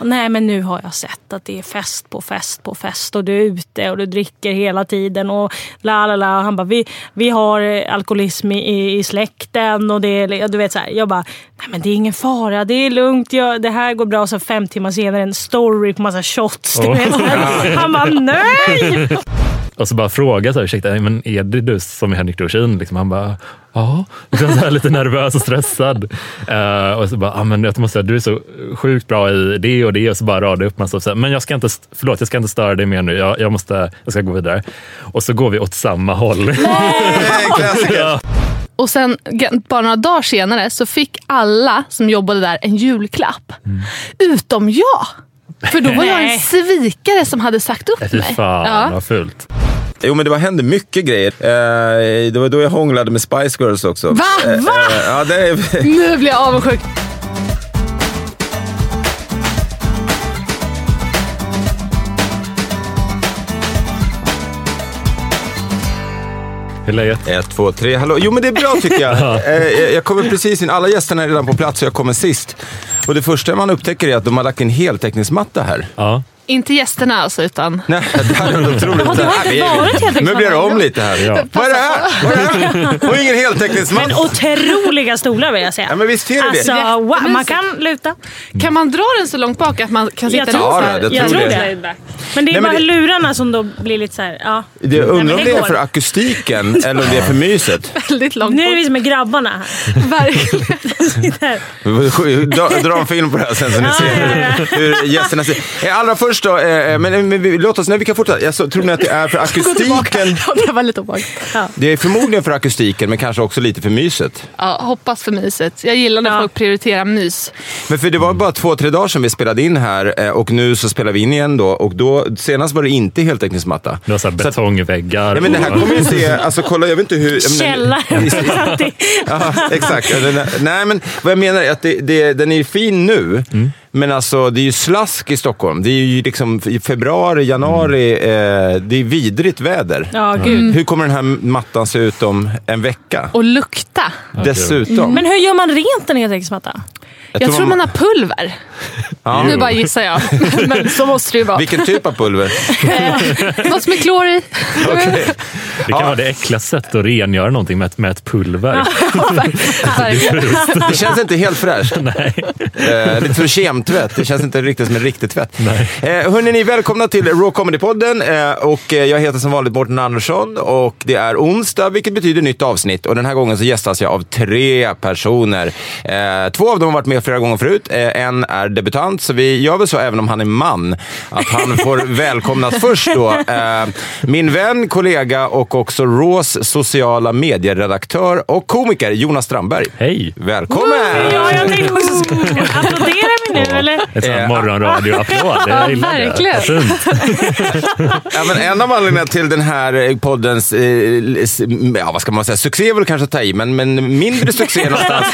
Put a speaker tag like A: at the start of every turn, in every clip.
A: Nej men nu har jag sett att det är fest på fest på fest och du är ute och du dricker hela tiden och la la la. Han bara, vi, vi har eh, alkoholism i, i släkten och det är, du vet så här. Jag bara, nej men det är ingen fara, det är lugnt, jag, det här går bra. Och så fem timmar senare en story på massa shots. Här. Han bara, nej!
B: Och så bara fråga, så här, ursäkta, men är det du som är Henrik Dorsin? Liksom, han bara, ja. Liksom så här, lite nervös och stressad. Uh, och så bara, ah, men jag måste säga, du är så sjukt bra i det och det. Och så bara rada upp massa. Så här, men jag ska inte, förlåt, jag ska inte störa dig mer nu. Jag, jag, måste, jag ska gå vidare. Och så går vi åt samma håll.
C: ja. Och sen bara några dagar senare så fick alla som jobbade där en julklapp. Mm. Utom jag. För då var jag en svikare som hade sagt upp
B: Fy
C: mig.
B: fan ja. vad fult.
D: Jo men det var, hände mycket grejer. Eh, det var då jag hånglade med Spice Girls också.
C: Va?
D: Eh,
C: Va?
D: Eh, ja, det är...
C: Nu blir jag avundsjuk.
B: Hur är läget?
D: Ett, två, tre, hallå. Jo men det är bra tycker jag. eh, jag kommer precis in, alla gästerna är redan på plats och jag kommer sist. Och det första man upptäcker är att de har lagt en heltäckningsmatta här.
B: Ja.
C: Inte gästerna alltså, utan...
D: Nej, det här är otroligt.
A: Ja, du har inte varit helt
D: Möblera om lite här.
B: Ja.
D: Vad är det här? Vad är det här? Och ingen heltäckningsmatta.
A: Men otroliga stolar vill jag säga.
D: Ja, men visst är det
A: alltså,
D: det.
A: wow, man kan luta.
C: Kan man dra den så långt bak att man kan sitta
A: Jag tror,
D: Ja, det, det
A: jag
D: tror det.
A: det. Men det är
D: Nej,
A: bara
D: det-
A: lurarna som då blir lite så här, ja.
D: Det, undrar
A: men
D: om
A: det
D: är för akustiken eller om det är för myset.
C: väldigt långt
A: Nu är
C: bort.
A: vi som är grabbarna här.
C: Verkligen.
D: Dra, dra en film på det här sen så ni ser hur, hur gästerna ser. Allra först då, eh, men, men vi- låt oss, nej, vi kan fortsätta. Jag så, tror ni att det är för akustiken?
C: Ja, det var lite obehagligt.
D: Det är förmodligen för akustiken men kanske också lite för myset.
C: Ja, hoppas för myset. Jag gillar när
A: Ja.
C: folk prioriterar mys.
D: Men för det var bara två, tre dagar sedan vi spelade in här eh, och nu så spelar vi in igen då och då, senast var det inte heltäckningsmatta.
B: Det var så här betongväggar.
D: Ja, men det här kommer ju se, alltså kolla jag vet inte hur...
A: Källaren.
D: Ja, exakt. Ja, Nej, men vad jag menar är att det, det, den är fin nu, men alltså det är ju slask i Stockholm. Det är ju liksom i februari, januari, eh, det är vidrigt väder.
A: Ja, gud.
D: Hur kommer den här mattan se ut om en vecka?
C: Och lukta.
D: Dessutom.
A: Men hur gör man rent en heltäckningsmatta?
C: Jag tror man har pulver.
D: Ja.
C: Nu bara gissar jag. Men så måste det ju vara.
D: Vilken typ av pulver?
C: Något som är klor i.
B: Det kan vara det äckligaste sättet att rengöra någonting med ett, med ett pulver.
C: Ja.
D: Det känns inte helt fräscht.
B: Nej.
D: Eh, lite som kemtvätt. Det känns inte riktigt som en riktig tvätt.
B: Nej.
D: Eh, hörni, ni välkomna till Raw Comedy-podden. Eh, och eh, jag heter som vanligt Mårten Andersson och det är onsdag, vilket betyder nytt avsnitt. Och den här gången så gästas jag av tre personer. Eh, två av dem har varit med flera gånger förut. Eh, en är debutant, så vi gör väl så även om han är man, att han får välkomnas först då. Eh, min vän, kollega och också Raws sociala medieredaktör och komiker Jonas Strandberg.
B: Hej!
D: Välkommen!
A: Ja, jag tänkte också... Applåderar vi nu eller?
B: En sån här
D: Eh,
B: morgonradioapplåd.
C: Ja, verkligen.
D: Ja, men en av anledningarna till den här eh, poddens, eh, ja, vad ska man säga, succé är väl kanske att ta i, men, men mindre succé någonstans.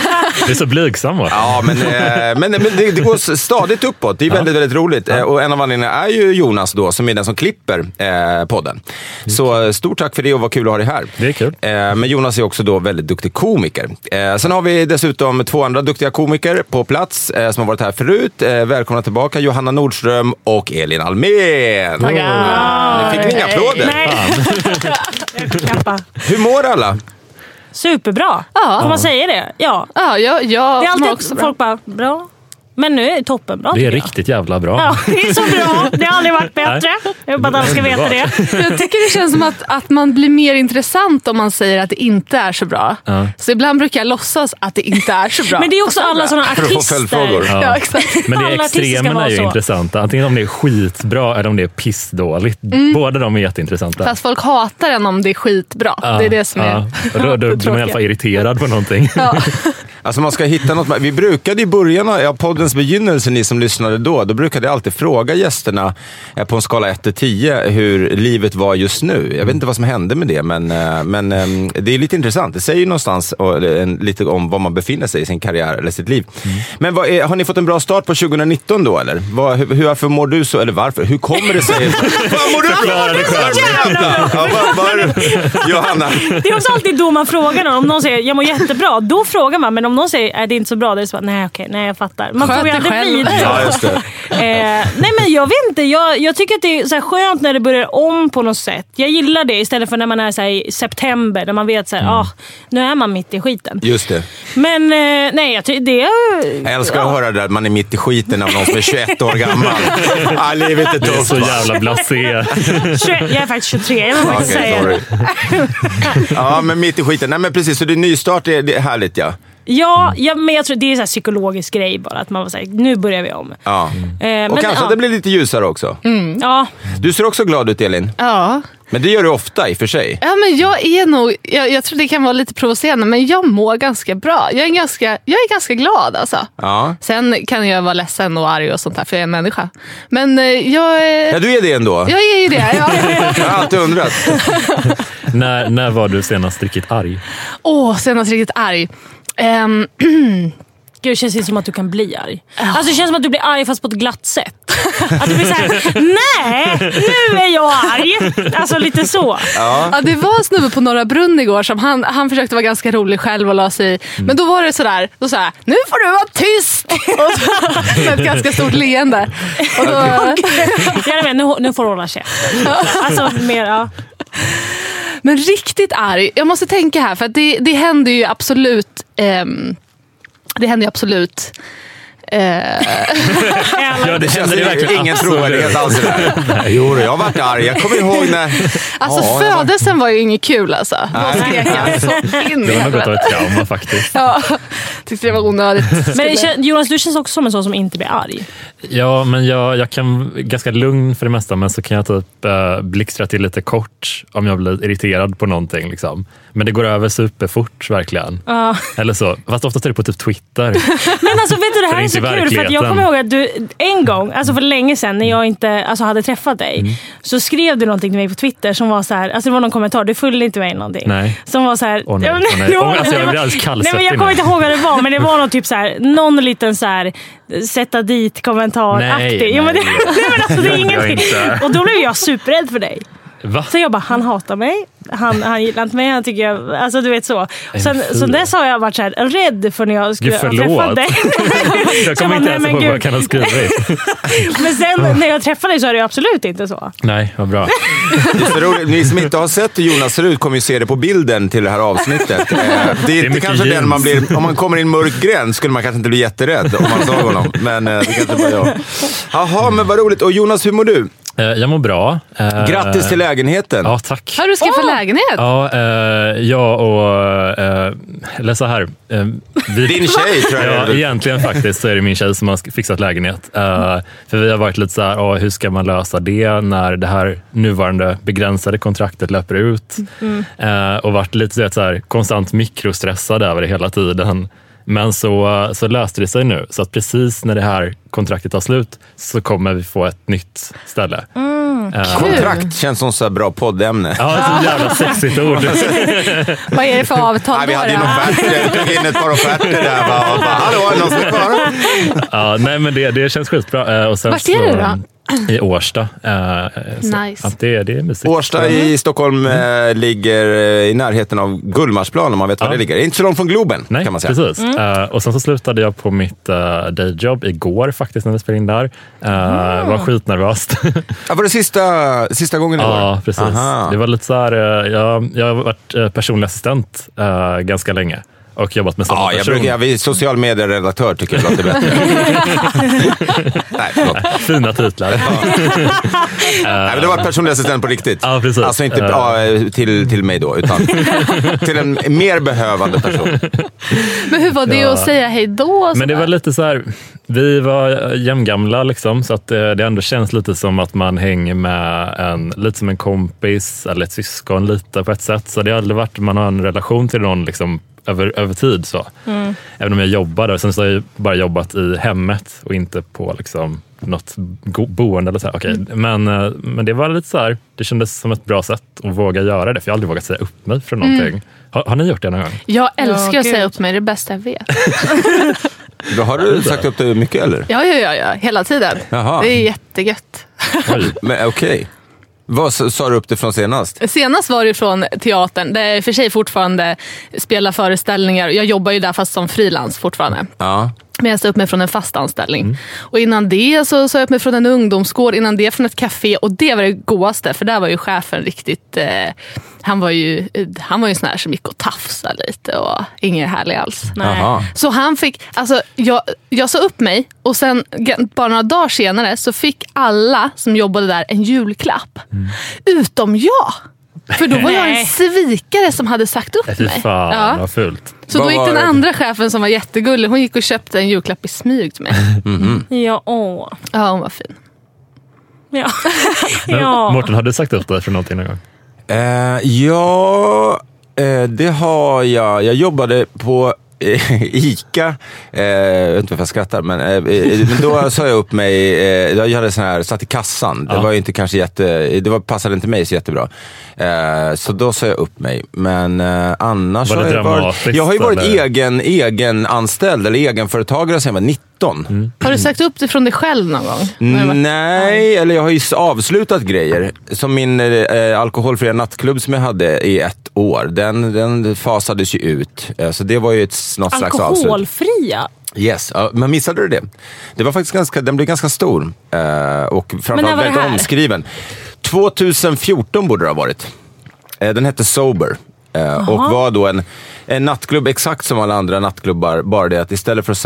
B: Det är så blygsam va?
D: Ja, men, eh, men, men det, det går stadigt uppåt. Det är väldigt, väldigt roligt. Eh, Och en av anledningarna är ju Jonas då, som är den som klipper podden. Så eh, stort tack för det och vad kul att ha dig här.
B: Det är kul.
D: Men Jonas är också då väldigt duktig komiker. Sen har vi dessutom två andra duktiga komiker på plats som har varit här förut. Eh, välkomna tillbaka Johanna Nordström och Elin Almen.
A: Tackar.
D: Ni fick inga applåder.
A: Nej.
D: Hur mår alla?
A: Superbra.
C: Ja.
A: Får man säga det? Ja.
C: Ja, jag, jag
A: Det är alltid
C: också bra.
A: folk bara, bra. Men nu är det toppenbra
B: Det är
A: jag.
B: riktigt jävla bra.
A: Ja, det är så bra. Det har aldrig varit bättre. Jag vill bara att alla ska veta det.
C: Jag tycker det känns som att, att man blir mer intressant om man säger att det inte är så bra.
B: Ja.
C: Så ibland brukar jag låtsas att det inte är så bra.
A: Men det är också alla sådana
D: För att få
A: artister.
D: följdfrågor.
B: Ja.
C: Ja, exakt.
B: Men det
A: Alla
B: är extremerna är ju
A: så.
B: intressanta. Antingen om det är skitbra eller om det är pissdåligt. Båda de är jätteintressanta.
C: Fast folk hatar en om det är skitbra.
B: Ja,
C: Det är det som är
B: ja. Då, då blir man i alla fall irriterad på någonting.
D: Alltså man ska hitta något. Vi brukade i början av ja, poddens begynnelse, ni som lyssnade då, då brukade jag alltid fråga gästerna eh, på en skala 1 till 10 hur livet var just nu. Jag vet inte vad som hände med det, men, eh, men eh, det är lite intressant. Det säger ju någonstans och, eh, en- lite om var man befinner sig i sin karriär eller sitt liv. Men vad är, har ni fått en bra start på 2019 då, eller? Vad, hur, hur, varför mår du så, eller varför? Hur kommer det sig? Vad mår du vad, Johanna?
A: Det är också alltid då man frågar någon. Om någon säger jag mår jättebra, då frågar man. Men om någon säger är det är inte så bra, då är det så bara, nej okej, nej jag fattar. Man
C: Sköt
A: får ju aldrig vidare.
D: Ja, just det.
A: Eh, nej men jag vet inte. Jag, jag tycker att det är så här skönt när det börjar om på något sätt. Jag gillar det istället för när man är så här i september. När man vet så här,
D: Mm.
A: ah, nu är man mitt i skiten.
D: Just det.
A: Men eh, nej, jag tycker det är...
D: Jag älskar att höra det där att man är mitt i skiten av någon som är 21 år gammal. Ah, livet är
B: Det är
D: tufft.
B: så jävla blasé.
A: 21, jag är faktiskt 23, jag vill faktiskt säga
D: sorry.
A: det.
D: Ja, men mitt i skiten. Nej, men precis. Så det är nystart, det är, det är härligt ja.
A: Ja, ja, men jag tror det är en så här psykologisk grej bara. Att man var såhär, nu börjar vi om.
D: ja.
A: Eh,
D: Och
A: men,
D: kanske
A: ja,
D: att det blir lite ljusare också.
A: ja,
D: Du ser också glad ut Elin.
C: Ja.
D: Men det gör du ofta i och för sig.
C: Ja, men jag är nog, jag, jag tror det kan vara lite provocerande, men jag mår ganska bra. Jag är ganska, jag är ganska glad alltså.
D: Ja.
C: Sen kan jag vara ledsen och arg och sånt där, för jag är en människa. Men eh, jag, är-
D: Ja, du är det ändå.
C: jag är ju det. Ja.
D: Jag har alltid undrat.
B: när, när var du senast riktigt arg?
C: Åh, senast riktigt arg. Ehm,
A: Gud, det känns inte som att du kan bli arg. Alltså, det känns som att du blir arg fast på ett glatt sätt. Att du blir såhär, nej, nu är jag arg. Alltså lite så.
C: Ja, det var en snubbe på Norra Brunn igår som han, han försökte vara ganska rolig själv och la sig i. Men då var det sådär, då sa jag, nu får du vara tyst! Och så, med ett ganska stort leende. Och då,
A: Jag vet, nu, nu får du hålla käften. Alltså mer, ja
C: men riktigt arg, jag måste tänka här för att det, det händer ju absolut Eh, det händer ju absolut eh,
B: Ja, det
D: Känns det
B: verkligen
D: ingen trovärdighet alls det här. Jo, jag har varit arg. Jag kommer ihåg när...
C: Alltså
D: Ja, jag var-
C: födelsen var ju inget kul alltså. Då
D: Nej.
C: skrek jag så in i
B: Det var något av ett trauma faktiskt.
C: Ja, tyckte det var onödigt.
A: Men Jonas, du känns också som en sån som inte blir arg.
B: Ja, men jag, jag kan ganska lugn för det mesta, men så kan jag typ eh, blixtra till lite kort om jag blir irriterad på någonting. Liksom. Men det går över superfort verkligen.
A: Ja.
B: Eller så. Fast oftast är det på typ Twitter.
A: Men alltså vet du, det här är så kul. För jag kommer ihåg att du en gång, alltså för länge sedan när jag inte alltså, hade träffat dig,
B: Mm.
A: så skrev du någonting till mig på Twitter som var så här, alltså det var någon kommentar, du följde inte mig någonting.
B: Nej.
A: Som var så här,
B: Åh nej, åh nej. alltså, jag blir alldeles
A: Nej,
B: kallsvettig
A: jag kommer inte ihåg vad det var, men det var någon typ så här, någon liten så här, sätta dit kommentar
B: Nej.
A: Jo, men det,
B: nej.
A: nej, men alltså, det är ingenting. Och då blev jag superrädd för dig.
B: Va?
A: Så jag bara, han hatar mig. Han, han gillar inte mig. Han tycker jag, alltså du vet så. Sen, sen dess har jag varit så här, rädd för när jag skulle
B: Gud,
A: träffat dig.
B: Jag kommer inte ens
A: men
B: ihåg vad jag kan ha skrivit.
A: Men sen när jag träffade dig så är det absolut inte så.
B: Nej, vad bra.
D: Det är. Ni som inte har sett hur Jonas ser ut kommer ju se det på bilden till det här avsnittet. Eh, Det är inte
B: mycket
D: kanske den man blir... Om man kommer i en mörk gräns skulle man kanske inte bli jätterädd om man såg honom. Men eh, det kanske bara jag. Jaha, men vad roligt. Och Jonas, hur mår du?
B: Eh, Jag mår bra. Eh,
D: Grattis till lägenheten.
B: Ja, tack.
C: Har du skaffat lägenhet?
B: Ja, eh, jag och... Eller så här. Vi,
D: Din tjej tror jag
B: Ja, egentligen faktiskt så är det min tjej som har fixat lägenhet. För vi har varit lite så här, "Åh, hur ska man lösa det när det här nuvarande begränsade kontraktet löper ut? Eh, och varit lite så här, konstant mikrostressad över det hela tiden. Men så, så löste det sig nu, så att precis när det här kontraktet tar slut så kommer vi få ett nytt ställe. Eh,
D: Kontrakt känns som så här bra poddämne.
B: Ja, så jävla sexigt ord.
C: Vad är det för avtal
D: Nej, vi
C: då?
D: hade ju en
C: då?
D: offert. Vi tog in ett par offerter där. Och bara, Hallå, är det någon som är kvar?
B: Ja, nej, men det, det känns skitbra. Och sen
C: Vart är det då?
B: I Årsta. Så
C: Nice.
B: Att det, det är.
D: Årsta i Stockholm eh, ligger eh, i närheten av Gullmarsplan om man vet var
B: Ja.
D: det ligger. Inte så långt från Globen
B: Nej,
D: kan man säga.
B: precis. Eh, och sen så slutade jag på mitt uh, dayjob igår faktiskt när vi spelade in där. Uh, var skitnervöst.
D: Ja, var det sista, sista gången igår?
B: ja, precis.
D: Aha.
B: Det var lite så här, jag, jag har varit personlig assistent ganska länge. Och jobbat med samma
D: Ja, jag
B: person.
D: brukar, jag är social medieredaktör tycker jag låter bättre. Nej, förlåt.
B: Fina titlar.
D: Nej, men det var personlig assistent på riktigt.
B: Ja, precis.
D: Alltså inte
B: Eh.
D: ja, till, till mig då, utan till en mer behövande person.
C: Men hur var det
B: Ja.
C: att säga hej då? och
B: Men det var lite så här, vi var jämngamla liksom, så att det, det ändå känns lite som att man hänger med en, lite som en kompis eller ett syskon lite på ett sätt. Så det har aldrig varit, man har en relation till någon liksom över, över tid. Så. Även om jag jobbade, sen så har jag bara jobbat i hemmet och inte på liksom något go- boende eller så här. Okej, Men, eh, men det var lite så här, det kändes som ett bra sätt att våga göra det, för jag har aldrig vågat säga upp mig för någonting. Har, har ni gjort det någon gång?
C: Jag älskar
A: Ja,
C: att säga upp mig, det är det bästa jag vet.
D: Då har du sagt upp det mycket eller?
C: Ja, ja, ja, ja. hela tiden.
D: Jaha.
C: Det är jättegött.
B: Oj.
D: Men okej. Vad sa du upp det från senast?
C: Senast var det från teatern, där jag för sig fortfarande spelar föreställningar. Jag jobbar ju där fast som frilans fortfarande.
D: Ja.
C: Men jag sa upp mig från en fast anställning. Och innan det så sa jag upp mig från en ungdomsgård, innan det från ett café. Och det var det godaste, för där var ju chefen riktigt... Eh, han var ju eh, han var ju sån här som gick och tafsade lite och ingen härlig alls.
D: Jaha.
C: Så han fick, alltså jag, jag sa upp mig och sen bara några dagar senare så fick alla som jobbade där en julklapp. Utom jag. För då var jag en svikare som hade sagt upp
B: Fy
C: mig.
B: fan
C: Ja.
B: vad fult.
C: Så då gick den
D: det?
C: andra chefen som var jättegullig, hon gick och köpte en julklapp i smyg till mig.
A: Ja, åh.
C: Ja, hon var fin.
A: Ja. Ja.
B: Mårten, har du sagt upp dig för någonting någon gång?
D: Eh, ja, eh, det har jag. Jag jobbade på ICA. Eh, jag vet inte varför jag skrattar, men, eh, eh, men då sa jag upp mig. Eh, jag hade sån här, satt i kassan. Det
B: Ja.
D: var inte kanske jätte, det var, passade inte mig så jättebra. Eh, så då sa jag upp mig. Men eh, annars
B: Var det
D: har jag varit, jag har ju varit
B: eller?
D: egen, egen anställd eller egenföretagare sedan jag var 19.
C: Har du sagt upp dig från dig själv någon gång? Varit-
D: Nej, eller jag har ju avslutat grejer. Som min eh, alkoholfria nattklubb som jag hade i ett år. Den, den fasades ju ut. Eh, så det var ju ett, något slags avslut.
A: Alkoholfria?
D: Yes, men missade du det? Det var faktiskt ganska, den blev ganska stor. Eh, och framförallt väldigt omskriven. 2014 borde det ha varit. Eh, den hette Sober. Eh, och var då en, en nattklubb exakt som alla andra nattklubbar. Bara det att istället för att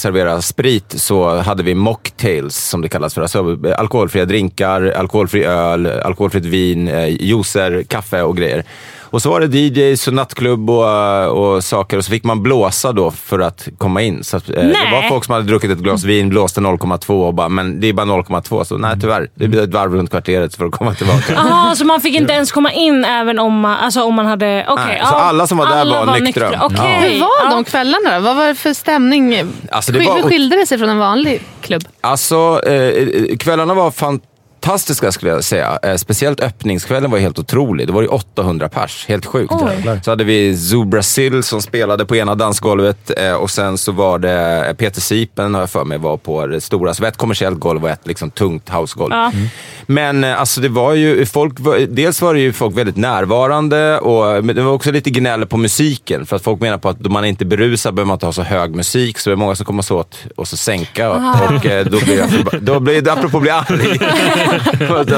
D: servera sprit så hade vi mocktails som det kallas för. Alltså eh, alkoholfria drinkar, alkoholfri öl, alkoholfritt vin, eh, juicer, kaffe och grejer. Och så var det DJs och nattklubb och, eh, och saker och så fick man blåsa då för att komma in. Så att, eh, det
A: Nej.
D: var folk som hade druckit ett glas vin, blåste 0,2 och bara, men det är bara 0,2 så nej tyvärr. Det blir ett varv runt kvarteret för att komma tillbaka.
A: Jaha, så man fick inte ens komma in även om man, alltså om man hade... okej,
D: Nej, så
A: ja,
D: alla som var där
A: alla
D: var nyktra.
A: Okej.
D: Ja.
C: Hur var
A: ja.
C: de kvällarna då? Vad var det för stämning?
D: Alltså, det var-
C: Hur skilde det sig från en vanlig klubb?
D: Alltså, eh, kvällarna var fantastiska skulle jag säga. Eh, speciellt öppningskvällen var helt otrolig. Det var ju 800 pers, helt sjukt.
A: Oj.
D: Så hade vi Zoo Brazil som spelade på ena dansgolvet eh, och sen så var det eh, Peter Sipen har jag för mig var på det stora, så ett kommersiellt golv och ett liksom tungt housegolv.
A: Ja.
D: Men eh, alltså det var ju, folk, var- dels var det ju folk väldigt närvarande och men det var också lite gnäll på musiken. För att folk menar på att då man är inte berusad behöver man inte ha så hög musik. Så det är många som kommer så åt och så sänka. Och eh, då blir jag, förba- då blir det, apropå bli arg.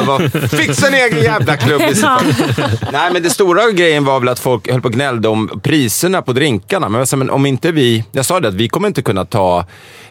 D: Var, Fixa en egen jävla klubb. Nej men det stora grejen var väl att folk höll på och gnällde om priserna på drinkarna. Men, sa, men om inte vi, jag sa det att vi kommer inte kunna ta,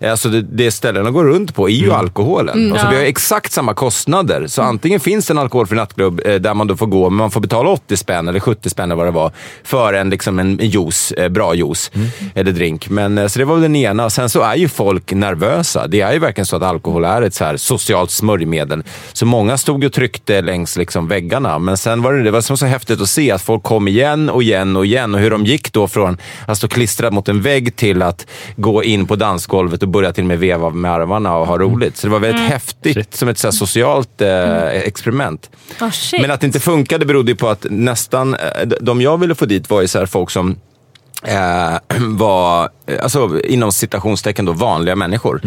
D: alltså det, det ställena går runt på är ju alkoholen. Alltså, vi har exakt samma kostnader. Så antingen finns det en alkoholfri nattklubb eh, där man då får gå, men man får betala 80 spänn eller 70 spänn eller vad det var för en, liksom en juice, eh, bra juice eller drink. Men, eh, så det var väl den ena. Sen så är ju folk nervösa. Det är ju verkligen så att alkohol är ett så här socialt smörjmedel. Så många stod och tryckte längs liksom väggarna. Men sen var det, det var som så häftigt att se att folk kom igen och igen och igen och hur de gick då från att stå klistrad mot en vägg till att gå in på dansgolvet och börja till och med veva med armarna och ha roligt. Så det var väldigt häftigt
B: Shit.
D: som ett så socialt eh, experiment.
A: Oh.
D: Men att det inte funkade berodde ju på att nästan, eh, de jag ville få dit var ju så folk som var, eh, alltså inom citationstecken då, vanliga människor.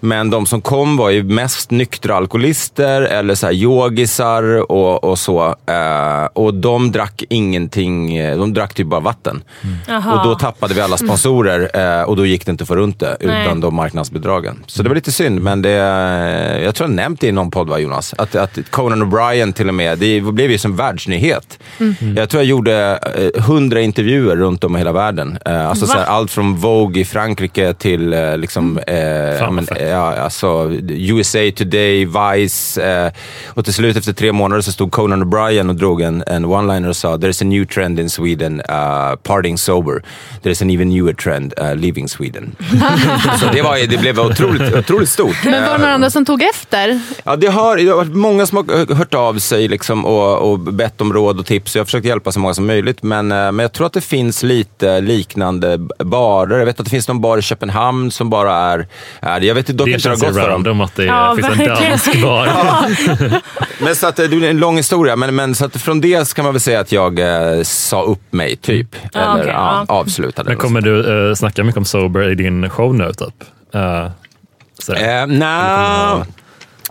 D: Men de som kom var ju mest nyktra alkoholister eller så här yogisar och, och så. Eh, och de drack ingenting, eh, de drack typ bara vatten.
A: Jaha.
D: Och då tappade vi alla sponsorer eh, och då gick det inte för runt det utan de marknadsbidragen. Så det var lite synd, men det, eh, jag tror jag nämnt det i någon podd va Jonas? Att, att Conan O'Brien till och med, det blev ju som världsnyhet. Jag tror jag gjorde eh, hundra intervjuer runt om i hela världen världen. Eh, alltså,
A: Va?
D: så här, allt från Vogue i Frankrike till eh, liksom, eh, ja,
B: vad
D: men, ja, alltså, USA Today, Vice. Eh, och till slut efter tre månader så stod Conan O'Brien och drog en, en one-liner och sa “There's a new trend in Sweden, uh, partying sober. There's an even newer trend, uh, leaving Sweden”. så det, var, det blev otroligt, otroligt stort.
C: Men var det
D: Eh,
C: några andra som tog efter?
D: Ja, det har, det har varit många som har hört av sig liksom och, och bett om råd och tips. Jag har försökt hjälpa så många som möjligt. Men, eh, men jag tror att det finns lite liknande barer. Jag vet att det finns någon bar i Köpenhamn som bara är... är jag vet dock
B: Det
D: inte hur det har gått för dem.
B: att det
A: Ja,
B: finns en
A: verkligen.
B: dansk bar.
D: Men så att, eh, det är en lång historia. Men, men så att från det kan man väl säga att jag eh, sa upp mig, typ.
A: Ja,
D: Eller
A: okej,
D: ja,
A: ja.
D: avslutade.
B: Men kommer du uh, snacka mycket om sober i din show nu? Typ? Uh, sådär.
D: Eh, Nej.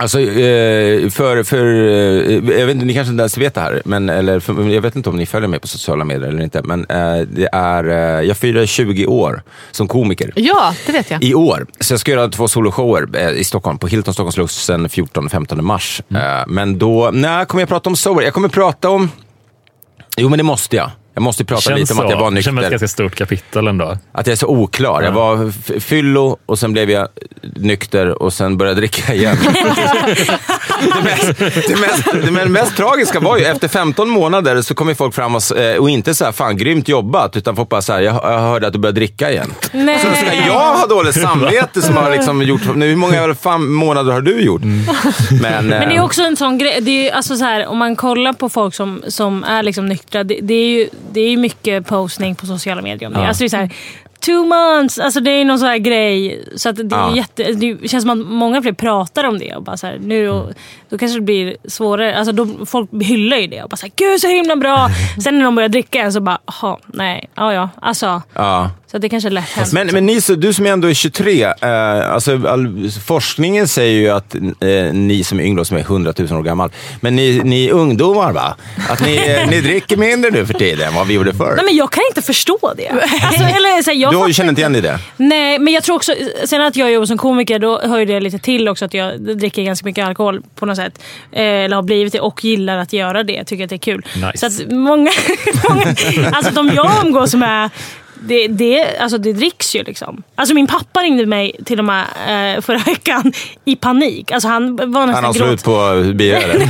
D: Alltså, eh, för, för, eh, jag vet inte, ni kanske inte ens vet det här, men, eller, för, jag vet inte om ni följer mig på sociala medier eller inte, men eh, det är, jag firar 20 år som komiker.
C: Ja, det vet jag.
D: I år. Så jag ska göra två soloshower i Stockholm, på Hilton Stockholmsluxen 14-15 mars. Eh, men då, nej, kommer jag prata om sober? Jag kommer prata om, jo men det måste jag. Jag måste prata lite om att jag var
B: Det känns ett
D: nykter.
B: ganska stort kapitel ändå.
D: Att jag är så oklar. Jag var fyllo och sen blev jag nykter och sen började jag dricka igen. det, mest, det, mest, det mest, mest tragiska var ju efter 15 månader så kom ju folk fram och, eh, och inte så här, fan grymt jobbat, utan folk bara så här, jag, jag hörde att du började dricka igen.
A: Nej.
D: Så ska jag ha dåligt samvete som har liksom gjort, nu, hur många fan, månader har du gjort? Men,
A: Men det är
D: eh,
A: också en sån grej. Det är, alltså så här, om man kollar på folk som, som är liksom nyktra. Det, det, är ju, det är ju mycket postning på sociala medier om det.
B: Ja.
A: Alltså det är så här, two months. Alltså det är någon sån här grej. Så att det,
D: Ja.
A: är jätte, det känns som att många fler pratar om det. Och bara så här, nu, och, då kanske det blir svårare. Alltså då, folk hyllar ju det och bara så här, gud så himla bra. Sen när de börjar dricka så bara, jaha, nej, ja ja. Alltså,
D: ja.
A: så att det kanske är lätt hänt.
D: Men, men ni, så- du som ändå är 23, eh, alltså, all, forskningen säger ju att eh, ni som är yngre som är 100 000 år gammal, men ni, ni är ungdomar va? Att ni, eh, ni dricker mindre nu för tiden än vad vi gjorde förr.
A: Nej, men jag kan inte förstå det. Alltså, eller, så här, jag
D: du har ju
A: fattar
D: känner inte igen dig i det.
A: Nej, men jag tror också, sen att jag jobbar som komiker, då hör ju det lite till också att jag dricker ganska mycket alkohol på något sätt. Eh, eller har blivit det och gillar att göra det. Tycker att det är kul.
B: Nice.
A: Så att många, många alltså de jag umgås med, det, det, alltså det dricks ju liksom. Alltså min pappa ringde mig till och med eh, förra veckan i panik. Alltså han var nästan
D: Han har slut på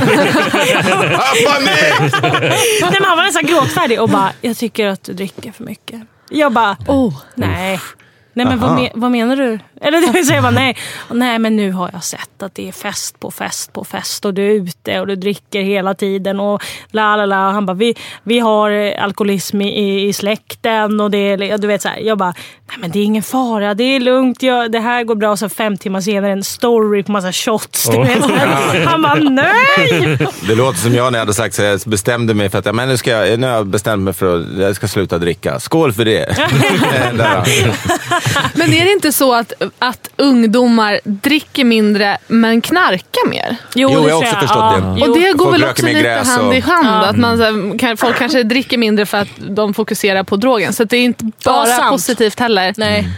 A: men han var nästan gråtfärdig och bara, jag tycker att du dricker för mycket. Jag bara,
C: Oh.
A: nej. Nej men vad, me- vad menar du? Eller det vill säga, bara, nej. Och nej men nu har jag sett att det är fest på fest på fest och du är ute och du dricker hela tiden och la la la. Han bara, vi, vi har alkoholism i, i släkten och det är, du vet så här. Jag bara, nej men det är ingen fara, det är lugnt, jag, det här går bra. Och så fem timmar senare en story på massa shots.
B: Oh.
A: Han bara, nej!
D: Det låter som jag när jag hade sagt så jag bestämde mig för att men nu, ska jag, nu har jag bestämt mig för att jag ska sluta dricka. Skål för det!
C: Men är det inte så att, att ungdomar dricker mindre men knarkar mer?
D: Jo, jag har
A: det
D: också
A: tror
D: förstått det.
A: Jo.
C: Och det går
D: Folk
C: väl också lite hand
D: och-
C: i hand.
A: Ja.
C: Att man, så här, folk kanske dricker mindre för att de fokuserar på drogen. Så det är inte bara
A: sant.
C: positivt heller.
A: Nej.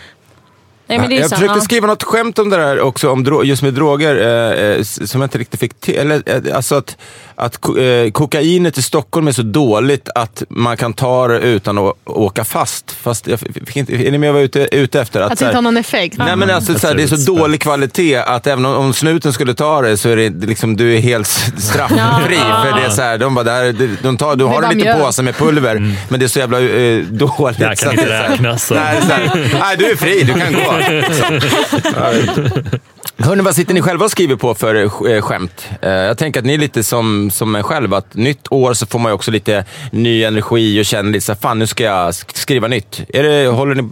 A: Nej men det är
D: jag
A: sant.
D: försökte
A: ja.
D: skriva något skämt om det där också, om just med droger, eh, eh, som jag inte riktigt fick till. Eller, eh, alltså att, att eh, kokainet i Stockholm är så dåligt att man kan ta det utan att åka fast. Fast jag fick inte, är ni med vad jag är ute, efter?
C: Att
D: så
C: det inte har någon effekt.
D: Nej men alltså, så här, det är så dålig kvalitet att även om, om snuten skulle ta det så är det liksom, du är helt straffri. För det är så här, de bara, här, det- de tar, du
C: är
D: har en liten påse med pulver, men det är så jävla eh, dåligt.
B: Det här
D: så
B: kan
D: att
B: inte
D: så
B: räknas. så.
D: Nej, så nej, du är fri, du kan gå. Hörni, vad sitter ni själva och skriver på för eh, skämt? Eh, Jag tänker att ni är lite som, som en själv, att nytt år så får man ju också lite ny energi och känner lite så fan nu ska jag sk- skriva nytt. Är det, håller ni...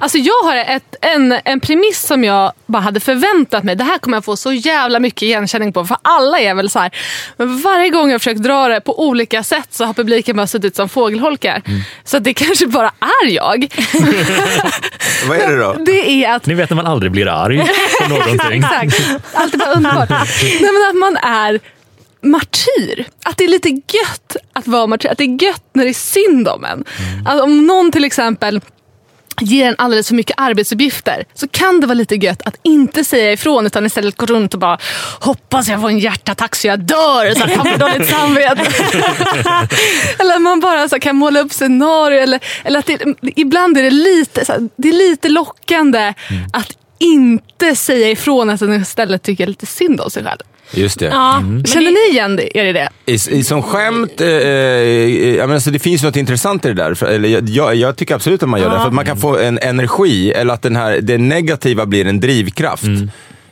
C: Alltså jag har ett, en, en premiss som jag bara hade förväntat mig. Det här kommer jag få så jävla mycket igenkänning på. För alla är väl så här. Men varje gång jag försökt dra det på olika sätt så har publiken bara suttit som fågelholkar. Så att det kanske bara är jag.
D: Vad är det då?
C: Det är att
B: Ni vet när man aldrig blir arg på någonting.
C: Exakt. Allt är bara underbart. Nej, men att man är martyr. Att det är lite gött att vara martyr. Att det är gött när det är synd om en. Att om någon till exempel ger en alldeles för mycket arbetsuppgifter så kan det vara lite gött att inte säga ifrån utan istället gå runt och bara hoppas jag får en hjärtattack så jag dör så att jag får dåligt samvete. eller man bara så kan måla upp scenarier. Eller, eller att det, ibland är det lite, så här, det är lite lockande att inte säga ifrån att man istället tycker lite synd om sig själv.
D: Just det.
A: Ja,
B: Mm.
C: Känner ni igen det, er i det?
D: I, i, som skämt, eh, eh, alltså det finns något intressant i det där. För, eller, jag- jag, tycker absolut att man gör det. För att man kan få en energi, eller att den här, det negativa blir en drivkraft.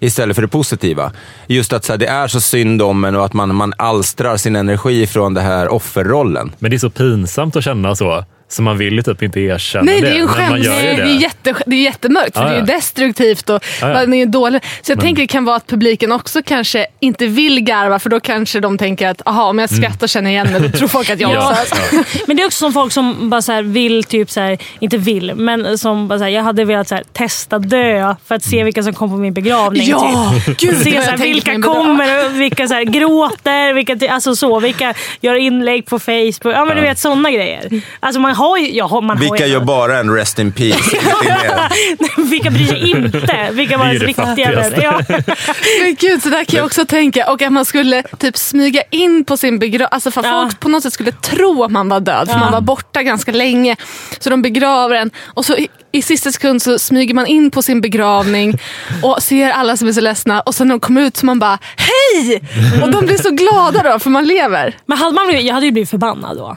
D: Istället för det positiva. Just att så här, det är så synd om en och att man, man alstrar sin energi från det här offerrollen.
B: Men det är så pinsamt att känna så. Så man vill ju typ inte erkänna
C: Nej,
B: det.
C: det är ju en
B: men man
C: skämt.
B: gör ju
C: Det
B: det.
C: är, jätte, det är jättemörkt, för
B: Ja,
C: det är ju destruktivt och
B: Ja, ja.
C: man är ju dålig. Så jag tänker det kan vara att publiken också kanske inte vill garva, för då kanske de tänker att aha, om jag skrattar och känner igen mig, då tror folk att jag
B: Ja.
C: också...
A: Men det är också som folk som bara så här vill, typ så här, inte vill, men som bara så här, jag hade velat så här, testa dö för att se vilka som kom på min begravning.
C: Ja,
A: typ.
C: gud,
A: se så vilka kommer och vilka så här, gråter, vilka, alltså så, vilka gör inlägg på Facebook. Ja men du vet sådana grejer. Alltså man har ju... Ja, man har
D: Vilka
A: ju,
D: gör bara en rest in peace?
A: vilka bryr sig inte? Vilka var
B: Det det
A: vänner? Ja.
C: Men gud, så där kan jag också tänka. Och att man skulle typ smyga in på sin begravning. Alltså för att
A: Ja.
C: folk på något sätt skulle tro att man var död. För man var borta ganska länge. Så de begraver en. Och så i, sista sekund så smyger man in på sin begravning. Och ser alla som är så ledsna. Och sen när de kommer ut så man bara hej! Och de blir så glada då för man lever.
A: Men hade man blivit, jag hade ju blivit förbannad då.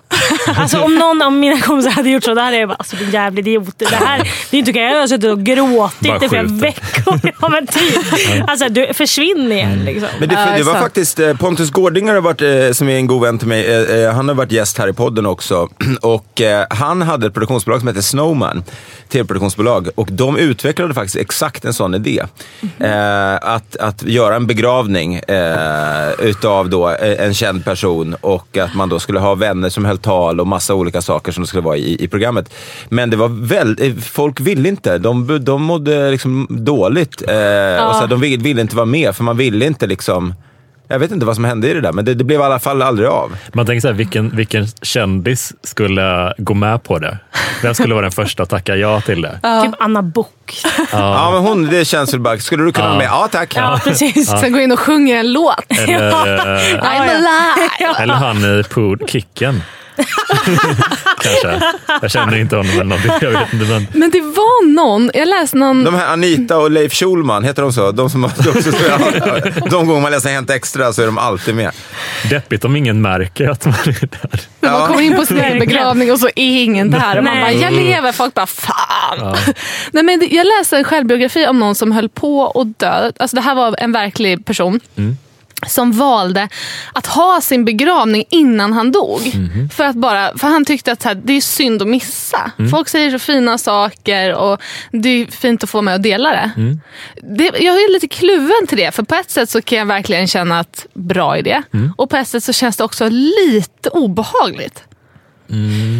A: Alltså om någon av mina kompisar hade gjort så, då hade jag bara, alltså din jävla idiot. Det här, det är inte okej. Jag har suttit och gråtit i flera veckor. Ja, men typ. Alltså du, försvinn igen liksom.
D: Men det, det var faktiskt eh, Pontus Gårdinger har varit, eh, som är en god vän till mig. eh, Han har varit gäst här i podden också. Och han hade ett produktionsbolag som heter Snowman. Tv-produktionsbolag. Och de utvecklade faktiskt exakt en sån idé. Eh, att, att göra en begravning eh, utav då eh, en känd person. Och att man då skulle ha vänner som höll tal och massa olika saker som det skulle vara i, i programmet. Men det var väldigt, folk ville inte. De, de mådde liksom dåligt. Eh, och så här, de ville, ville inte vara med för man ville inte liksom jag vet inte vad som hände i det där, men det, det blev i alla fall aldrig av.
B: Man tänker så här, vilken, vilken kändis skulle gå med på det? Vem skulle vara den första att tacka ja till det?
A: Typ Anna Book.
D: Ja, men hon, det känns väl bara, skulle du kunna vara med? Ja, tack.
A: Ja, precis.
C: Sen går in och sjunger en låt.
B: Eller, eh,
C: I'm alive!
B: eller han i Kicken. Kanske. Jag känner inte honom eller någonting. Jag vet inte, men
C: Men det var någon, jag läste någon...
D: De här Anita och Leif Schulman, heter de så? De, som, de, också, de gånger man läser Hänt Extra så är de alltid med.
B: deppigt om ingen märker att man är där.
C: När man
D: Ja.
C: kommer in på sin begravning och så är ingen där. Och man bara, jag lever. Folk bara, fan. Nej, men jag läste en självbiografi om någon som höll på att dö. Alltså, det här var en verklig person. Som valde att ha sin begravning innan han dog. För, att bara, för han tyckte att här, det är synd att missa. Folk säger så fina saker och det är fint att få med och dela det. det. Jag är lite kluven till det. För på ett sätt så kan jag verkligen känna att bra idé. Och på ett sätt så känns det också lite obehagligt.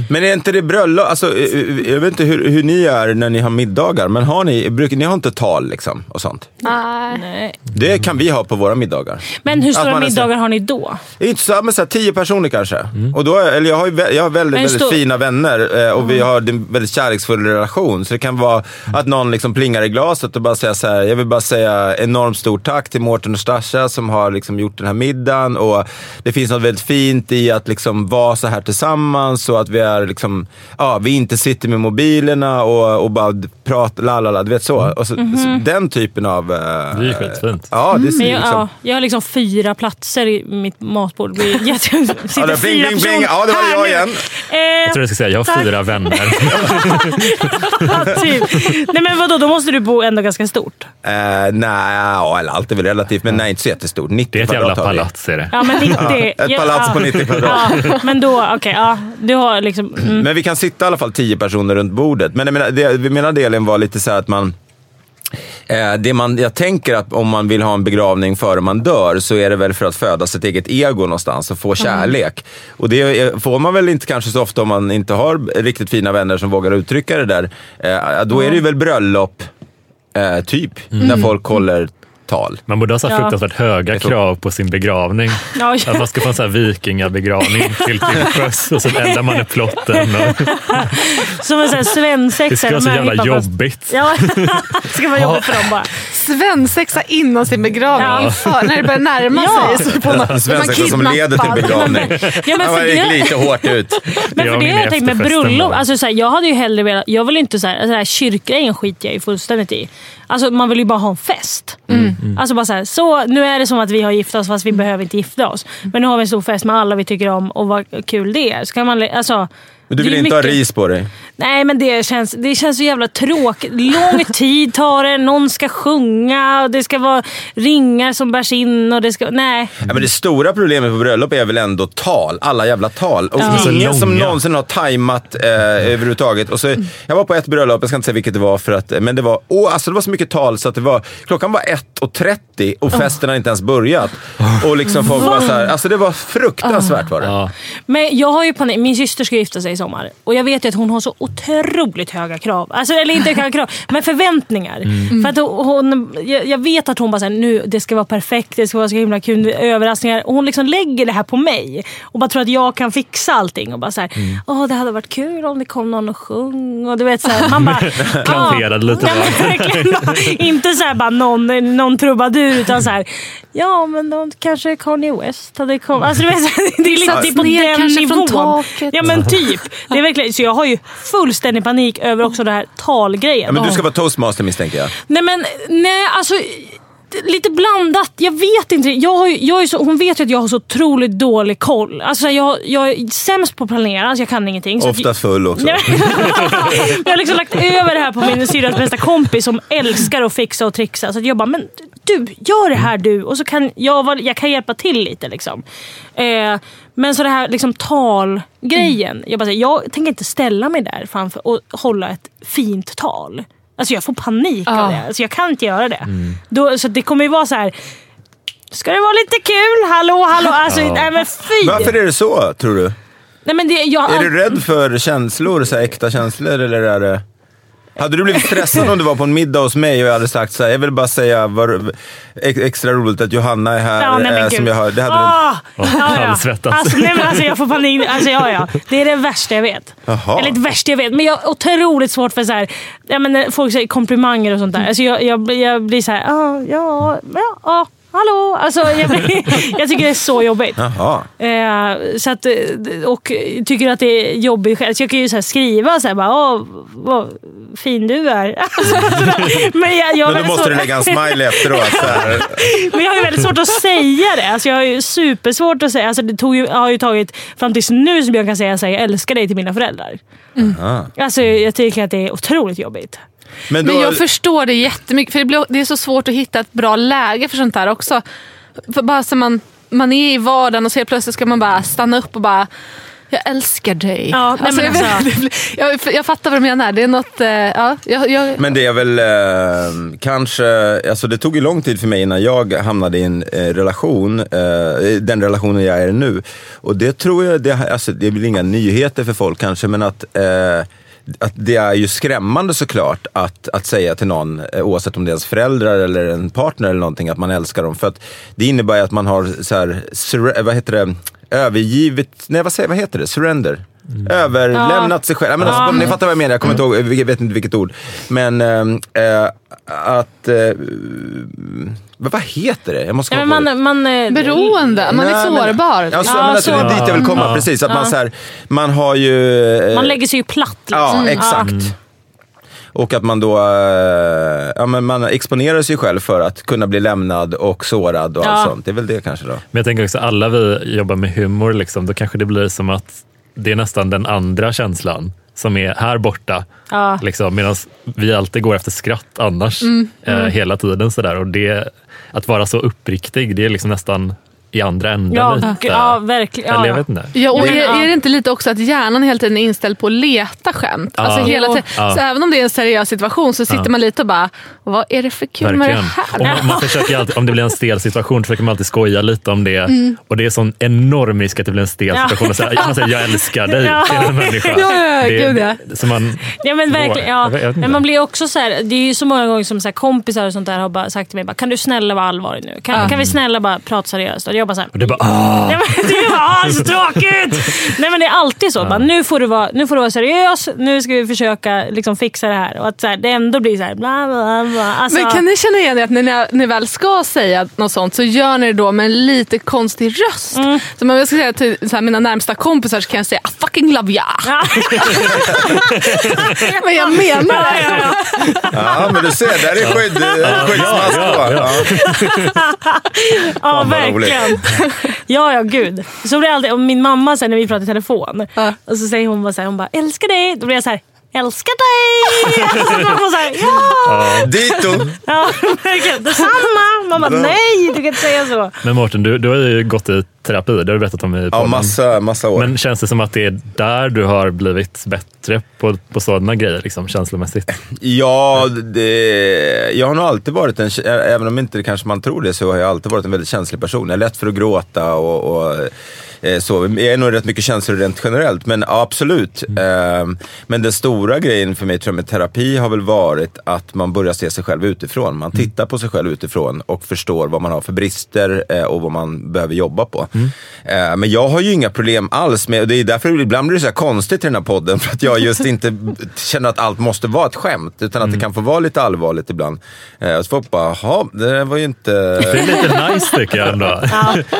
D: Men är inte det bröllop? Alltså, eh, eh, jag vet inte hur, hur ni är när ni har middagar, men har ni, brukar, ni har inte tal liksom och sånt?
C: Nej.
D: Det kan vi ha på våra middagar.
A: Men hur stora middagar har ni då?
D: Det är inte så, men så här, tio personer kanske. Och då, eller jag har, jag har väldigt, väldigt
A: stå-
D: fina vänner eh, och vi har en väldigt kärleksfull relation. Så det kan vara att någon liksom plingar i glaset och bara säga så här, jag vill bara säga enormt stort tack till Mårten och Stasha som har liksom gjort den här middagen. Och det finns något väldigt fint i att liksom vara så här tillsammans och att vi är liksom, ja, vi inte sitter med mobilerna och, och bara pratar, la la du vet så. Och så, så den typen av... eh,
B: Det är ju skitfint.
D: Ja, det ser
A: Men jag,
D: liksom...
A: ja, jag har liksom fyra platser i mitt matbord. Det blir jätte... sitter
D: Ja,
A: fyra personer
D: bling. Ja, det var
A: här
D: jag
A: nu.
D: igen.
B: Jag
A: Eh,
B: tror jag ska säga, jag har
A: Tack.
B: fyra vänner.
A: typ. Nej men vadå, då måste du bo ändå ganska stort.
D: Eh, nej, ja, eller allt är väl relativt, men nej, inte så jättestort. 90
B: Det är ett jävla palats är det.
A: Ja, men 90,
D: ett palats
A: ja.
D: på 90 kvadrat.
A: Ja, men då, okej, ja. Du har liksom... Mm.
D: Men vi kan sitta i alla fall 10 personer runt bordet. Men jag menar, det, vi menar delen var lite så här att man... Eh, det man, jag tänker att om man vill ha en begravning före man dör så är det väl för att föda sitt eget ego någonstans och få kärlek. Och det får man väl inte kanske så ofta om man inte har riktigt fina vänner som vågar uttrycka det där. Eh, då är det ju väl bröllop, eh, typ, när folk håller tal.
B: Man borde ha så
A: Ja.
B: fruktansvärt höga krav på sin begravning.
A: Ja,
B: Att man ska få en så här vikingabegravning till till sjöss och så eldar man upp plotten. Och
A: Som en sån här svensexa.
B: det ska vara så jävla jobbigt.
A: Ja, det ska vara jobbigt för dem bara.
C: Svensexa innan sin begravning.
A: Ja.
C: Inför, när det börjar närma
A: Ja.
C: sig så man,
D: En svensexa som leder till begravning.
A: Ja, men för
D: det gick lite hårt ut.
A: men
B: Jag
A: för det har jag tänkt med bröllop. Alltså, så här, jag hade ju hellre velat... Jag vill inte så här, så här, kyrkgrejen skiter jag ju fullständigt i. Alltså, man vill ju bara ha en fest.
B: Mm.
A: Alltså bara så, här, så Nu är det som att vi har gift oss fast vi behöver inte gifta oss. Men nu har vi en stor fest med alla vi tycker om och vad kul det är. Så kan man, alltså,
D: Men du vill inte ha
A: mycket-
D: ris på dig?
A: Nej, men det känns, det känns så jävla tråkigt. Lång tid tar det, någon ska sjunga och det ska vara ringar som bärs in och det ska... Nej.
D: Ja, men det stora problemet på bröllop är väl ändå tal. Alla jävla tal. Och
B: Ja.
D: ingen som någonsin har tajmat eh, överhuvudtaget. Och så, jag var på ett bröllop, jag ska inte säga vilket det var, för att, men det var, åh, alltså det var så mycket tal så att det var, klockan var 1.30 och festen hade inte ens börjat. Och liksom folk var så här, alltså det var fruktansvärt var det.
B: Ja.
A: Men jag har ju panik. Min syster ska gifta sig i sommar och jag vet ju att hon har så otroligt höga krav. Alltså, eller inte höga krav, men förväntningar. För att hon, jag, vet att hon bara säger nu det ska vara perfekt, det ska vara så himla kul, överraskningar. Och hon liksom lägger det här på mig och bara tror att jag kan fixa allting. Och bara så här, Åh, det hade varit kul om det kom någon och sjöng. Och du vet, så här, man bara,
B: Planterade lite
A: verkligen. Inte så här bara någon, någon trubadur utan så här, ja men de, kanske Kanye West hade kommit. Alltså, du vet, det är lite
C: Satts
A: på
C: ner
A: den nivån. Ja men typ. Det är verkligen, så jag har ju fullständig panik över också det här talgrejen.
D: Ja, men du ska vara toastmaster misstänker jag.
A: Nej men, nej alltså. Lite blandat. Jag vet inte. Jag har, jag är så, hon vet ju att jag har så otroligt dålig koll. Alltså, jag, jag är sämst på att planera, så jag kan ingenting.
D: Ofta full också.
A: Jag har liksom lagt över det här på min syrras bästa kompis som älskar att fixa och trixa. Så jag bara, men du, gör det här du. Och så kan jag, jag kan hjälpa till lite. Liksom. Eh, men så det här liksom, talgrejen. Jag, bara, jag tänker inte ställa mig där framför och hålla ett fint tal. Alltså jag får panik av
C: Ja.
A: det. Alltså, jag kan inte göra det. Då, så det kommer ju vara så här. Ska det vara lite kul? Hallå, hallå. Alltså, nej men fy!
D: Varför är det så, tror du?
A: Nej, men det, jag,
D: Är du rädd för känslor, så här, äkta känslor, eller är det... Hade du blivit stressad om du var på en middag hos mig och jag hade sagt så här, jag vill bara säga var, ex- extra roligt att Johanna är här.
A: Ja, nej,
D: eh, som jag hör. Det hade du...
A: Ah, ja, ja.
B: Halvsvettas.
A: Alltså, nej, men alltså, jag får panik. Alltså, ja, ja. Det är det värsta jag vet.
D: Jaha.
A: Eller det värsta jag vet. Men jag har otroligt svårt för så här, ja, men, när folk säger komplimanger och sånt där. Alltså, jag, jag, jag blir så här, ah, ja, ja, ja, hallå. Alltså, jag, blir, jag tycker det är så jobbigt. Eh, så att, eh, och tycker att det är jobbigt själv. Så jag kan ju så skriva så här, bara, Åh, vad fin du är. Alltså, men jag, jag
D: Men då måste
A: svårt-
D: du lägga en smiley efteråt.
A: Men jag har ju väldigt svårt att säga det. Alltså jag har ju supersvårt att säga. Alltså det tog ju, har ju tagit fram tills nu som jag kan säga att jag älskar dig till mina föräldrar. Alltså jag tycker att det är otroligt jobbigt.
D: Men, då,
C: Men jag förstår det jättemycket. För det, blir, det är så svårt att hitta ett bra läge för sånt här också. För bara så man, man är i vardagen och så helt plötsligt ska man bara stanna upp och bara jag älskar dig.
A: Ja, nej,
C: alltså,
A: men
C: jag,
A: alltså-
C: jag, jag fattar vad du menar. Det är något... eh, ja, jag, jag,
D: Men det är väl eh, kanske, alltså det tog ju lång tid för mig innan jag hamnade i en eh, relation, eh, den relationen jag är i nu. Och det tror jag, det, alltså, det är väl inga nyheter för folk kanske, men att eh, att det är ju skrämmande såklart att, att säga till någon, eh, oavsett om det är ens föräldrar eller en partner eller någonting, att man älskar dem. För att det innebär ju att man har, så här, eh, vad heter det, övergivit, nej vad, säger, vad heter det, surrender? Överlämnat sig själv. Ja, Men alltså, Ni fattar vad jag menar, jag kommer inte ihåg, jag vet inte vilket ord. Men eh, att, eh, vad, vad heter det? Jag måste komma
A: men
D: på det.
A: man, man, eh,
C: beroende, man är
D: Nej, men-
C: sårbar.
D: Ja, så,
A: Ja,
D: men alltså, det är
A: så-
D: dit jag vill komma, precis. Att man, så här, man har ju... eh,
A: man lägger sig ju platt. Liksom.
D: Ja, exakt. Och att man då ja, men man exponerar sig själv för att kunna bli lämnad och sårad och
A: Ja.
D: allt sånt. Det är väl det kanske då.
B: Men jag tänker också alla vi jobbar med humor, liksom, då kanske det blir som att det är nästan den andra känslan som är här borta.
A: Ja.
B: Liksom, Medan vi alltid går efter skratt annars
A: Mm,
B: eh, hela tiden. Och det, att vara så uppriktig, det är liksom nästan i andra änden
A: Ja, ja, verkligen.
B: Eller
A: Ja,
B: jag
A: ja.
B: vet inte.
C: Ja, och är, är det inte lite också att hjärnan hela tiden är inställd på att leta skämt?
B: Ja.
C: Alltså hela tiden.
B: Ja.
C: Så även om det är en seriös situation så sitter
B: Ja.
C: man lite och bara, vad är det för kul med
B: Verkligen.
C: det
B: Och
C: här?
B: man, man försöker alltid, om det blir en stel situation försöker man alltid skoja lite om det.
C: Mm.
B: Och det är sån enorm risk att det blir en stel situation. Och så, man säger jag älskar dig
A: Ja.
B: till en människa.
C: Ja,
B: det,
C: gud, ja.
B: Så man,
A: Ja men verkligen. Ja.
B: Jag vet- jag vet inte.
A: Men man blir också så här, det är ju så många gånger som så här, kompisar och sånt där har bara sagt till mig, bara, kan du snälla vara allvarlig nu? Kan, kan vi snälla bara prata seriöst? Och jag bara så här,
B: och det bara, ah,
A: Nej, men det är bara, ah, så tråkigt! Nej men det är alltid så. Bara, nu, får du vara, nu får du vara seriös, nu ska vi försöka liksom, fixa det här. Och att så här, det ändå blir så här, bla bla bla. Alltså,
C: Men kan ni känna igen er att när ni, ni väl ska säga något sånt så gör ni det då med en lite konstig röst? Så om jag ska säga till så här, mina närmsta kompisar så kan jag säga I fucking love ya.
A: Ja.
C: Men jag menar
A: Ja,
C: det.
A: ja, ja.
D: Ja, men du ser, där är skydd, skyddsmask
B: ja,
D: på.
B: ja.
D: Ja.
A: Verkligen. Ja, ja gud. Så blir det alltid, och min mamma sen när vi pratar i telefon, och så säger hon bara, så här, hon bara älskar dig. Då blir jag så här, älskar dig! Och så här, ja!
D: Dito.
A: ja verkligen. Detsamma! Man bara, nej du kan inte säga så.
B: Men Mårten, du, du har ju gått i terapi. Det har du berättat om i
D: Ja,
B: podden.
D: massa, massa år.
B: Men känns det som att det är där du har blivit bättre på, på sådana grejer, liksom, känslomässigt?
D: Ja, det, jag har nog alltid varit en, även om inte kanske man tror det, så har jag alltid varit en väldigt känslig person. Jag är lätt för att gråta och, och så. Jag är nog rätt mycket känslor rent generellt, men ja, absolut. Eh, Men den stora grejen för mig tror jag med terapi har väl varit att man börjar se sig själv utifrån. Man tittar på sig själv utifrån och förstår vad man har för brister eh, och vad man behöver jobba på. Eh, Men jag har ju inga problem alls med, och det är därför ibland blir det så här konstigt i den här podden, för att jag just inte känner att allt måste vara ett skämt, utan att det kan få vara lite allvarligt ibland. Eh, Och så folk bara, jaha, det var ju inte...
B: Det är lite nice tycker jag ändå.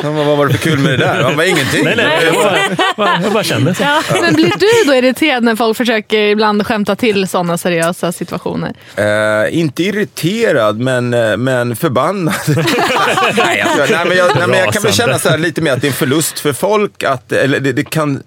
D: Ja, vad var det för kul med det där? Det var ingenting.
B: Nej, nej, jag bara, jag bara kände så.
C: Men blir du då irriterad när folk försöker ibland skämta till sådana seriösa situationer?
D: Eh, inte irriterad, men, eh, men förbannad. nej, alltså, nej, men jag, nej, men jag kan väl känna så här, lite mer att det är en förlust för folk. Att, eller det, det kan,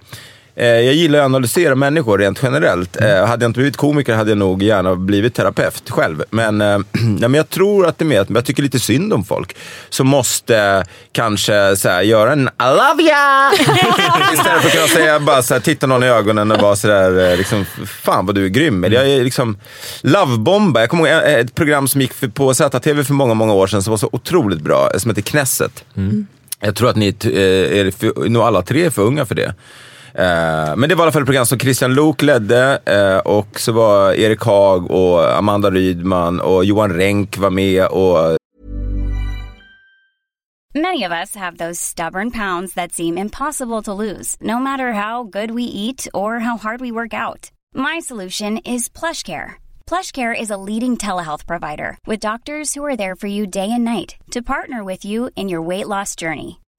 D: jag gillar att analysera människor rent generellt. Eh, hade jag inte blivit komiker hade jag nog gärna blivit terapeut själv. Men, eh, men jag tror att det är mer att jag tycker lite synd om folk som måste kanske så här, göra en I love ya! Istället för att kunna säga bara så här, titta någon i ögonen och bara sådär, liksom, fan vad du är grym. Eller jag är liksom lovebomba. Jag kommer ihåg ett program som gick på ZTV för många, många år sedan som var så otroligt bra, som heter Knesset. Jag tror att ni eh, är för, nog alla tre är för unga för det. Eh, Men det var i alla fall ett program som Christian Lok ledde eh, och så var Erik Haag och Amanda Rydman och Johan Renck var med och
E: Many of us have those stubborn pounds that seem impossible to lose, no matter how good we eat or how hard we work out. My solution is PlushCare. PlushCare is a leading telehealth provider with doctors who are there for you day and night to partner with you in your weight loss journey.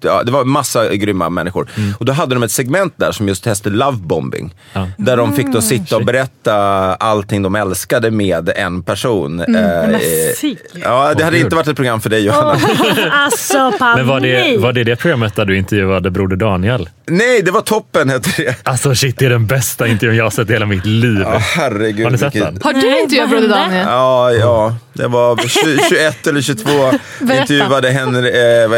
D: Ja, det var massa grymma människor. Och då hade de ett segment där som just hette Lovebombing. Där de fick då sitta och berätta allting de älskade med en person.
A: Mm,
D: Eh, ja, det hade inte varit ett program för dig Johanna.
A: Alltså panik.
B: Men var det, var det det programmet där du intervjuade Broder Daniel?
D: Nej, det var toppen hette det.
B: Alltså shit, det är den bästa intervjun jag har sett i hela mitt liv.
D: Ja, herregud.
B: Har ni sett
D: vilket-
B: den?
C: Har du intervjuat Broder? Daniel?
D: Ja, ja. Det var tju- 21 eller 22.
C: Berätta.
D: Intervjuade Henry,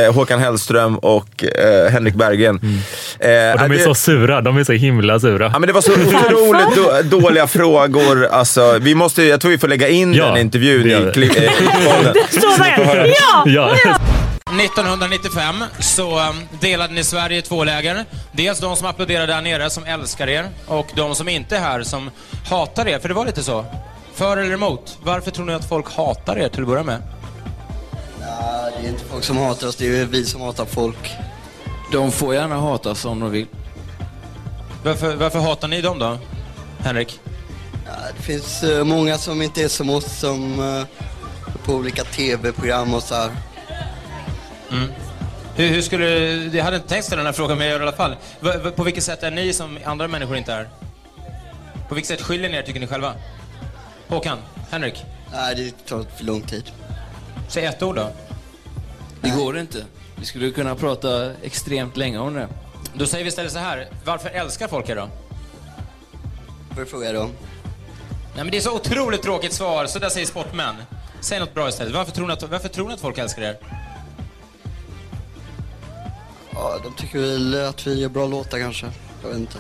D: eh, Håkan Hellström och eh, Henrik Berggren. Eh,
B: Mm. Och de är
D: det-
B: så sura. De är så himla sura.
D: Ja, men det var så otroligt då, dåliga frågor. Alltså, vi måste, jag tror vi får lägga in
B: Ja,
D: den intervjun
B: det
D: i
B: vi.
D: klipp, eh, podden.
A: Så där. Ja!
B: Ja.
F: 1995 så um, delade ni Sverige i två läger. Dels de som applåderar där nere, som älskar er, och de som inte är här, som hatar er. För det var lite så. För eller emot? Varför tror ni att folk hatar er till att börja med?
G: Ja, det är inte folk som hatar oss, det är vi som hatar folk.
H: De får gärna hatas om de vill.
F: Varför, varför hatar ni dem då, Henrik?
G: Ja, det finns eh, många som inte är som oss som eh, på olika tv-program och så här.
F: Hur, hur skulle... Jag hade inte tänkt ställa den här frågan, men jag gör det i alla fall. Va- På vilket sätt är ni som andra människor inte är? På vilket sätt skiljer ni er, tycker ni själva? Håkan? Henrik?
G: Nej, det tar för lång tid.
F: Säg ett ord då.
H: Det går inte. Vi skulle kunna prata extremt länge om det.
F: Då säger vi istället så här. Varför älskar folk er då?
G: Får jag fråga dem?
F: Nej, men det är så otroligt tråkigt svar, så där säger sportmän. Säg något bra istället. Varför tror ni att, varför tror ni att folk älskar er?
G: Ja, de tycker väl att vi gör bra låtar kanske. Jag vet inte.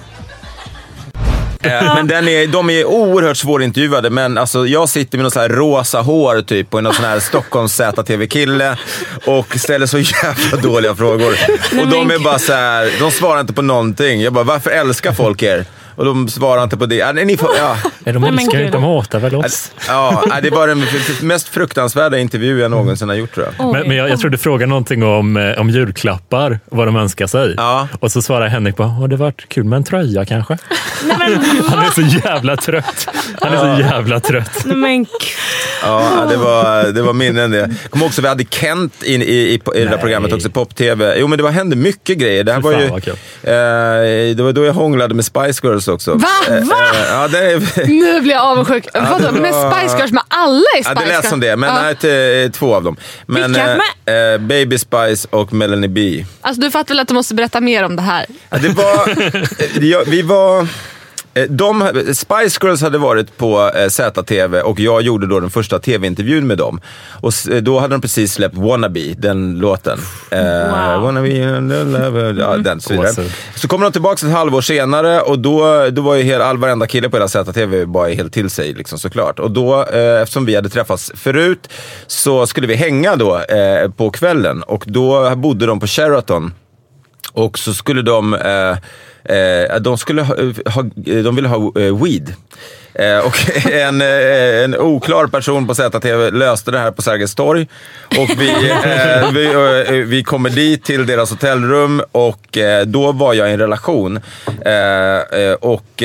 D: Eh, Men den är, de är oerhört svårintervjuade, men alltså, jag sitter med något så här rosa hår typ och någon sån här Stockholms ZTV-kille och ställer så jävla dåliga frågor. Och de är bara så här, de svarar inte på någonting. Jag bara, varför älskar folk er? Och de svarar inte på det. Ja, ni får, ja.
B: Nej, de
A: men
B: älskar
A: gud.
B: inte, de hatar väl oss.
D: Ja, nej, det var den mest fruktansvärda intervju jag någonsin har gjort tror jag.
B: Men, men jag, jag tror du frågade någonting om, eh, om julklappar, vad de önskar sig.
D: Ja.
B: Och så svarar Henrik bara, har det varit kul med en tröja kanske? Han är så jävla trött. Han är så jävla trött.
A: Nej, men
D: Ja, det var, det var minnen det. Jag kommer också vi hade Kent in, i, i, i det där programmet också, Pop-TV. Jo men det var, hände mycket grejer. Det här var ju... Eh, det var då jag hånglade med Spice Girls också.
C: Va?
D: Eh,
C: Va?
D: eh, ja, det, är-
C: Nu blir jag avundsjuk. Vadå,
D: det
C: med
D: var-
C: Spice Girls? Med alla i
D: ja,
C: Spice
D: det lät
C: Girls?
D: som det, men
C: Ja.
D: nej, eh, två av dem. Men,
A: Vilka?
D: eh, eh, Baby Spice och Melanie B.
C: Alltså, du fattar väl att du måste berätta mer om det här?
D: Ja, det var... ja, vi var... eh, De, Spice Girls hade varit på eh, ZTV och jag gjorde då den första tv-intervjun med dem. Och eh, då hade de precis släppt Wannabe, den låten.
A: Wow.
D: Wannabe, and love, ja, den så vidare. Så kommer de tillbaka ett halvår senare och då, då var ju hela, all varenda kille på hela ZTV bara helt till sig liksom, såklart. Och då, eh, eftersom vi hade träffats förut, så skulle vi hänga då eh, på kvällen. Och då bodde de på Sheraton. Och så skulle de, eh, Eh, de, skulle ha, eh, ha, eh, de ville ha weed. Eh, och en, eh, en oklar person på ZTV löste det här på Sergels torg. Och vi, eh, vi, eh, vi kommer dit till deras hotellrum och då var jag i en relation. Och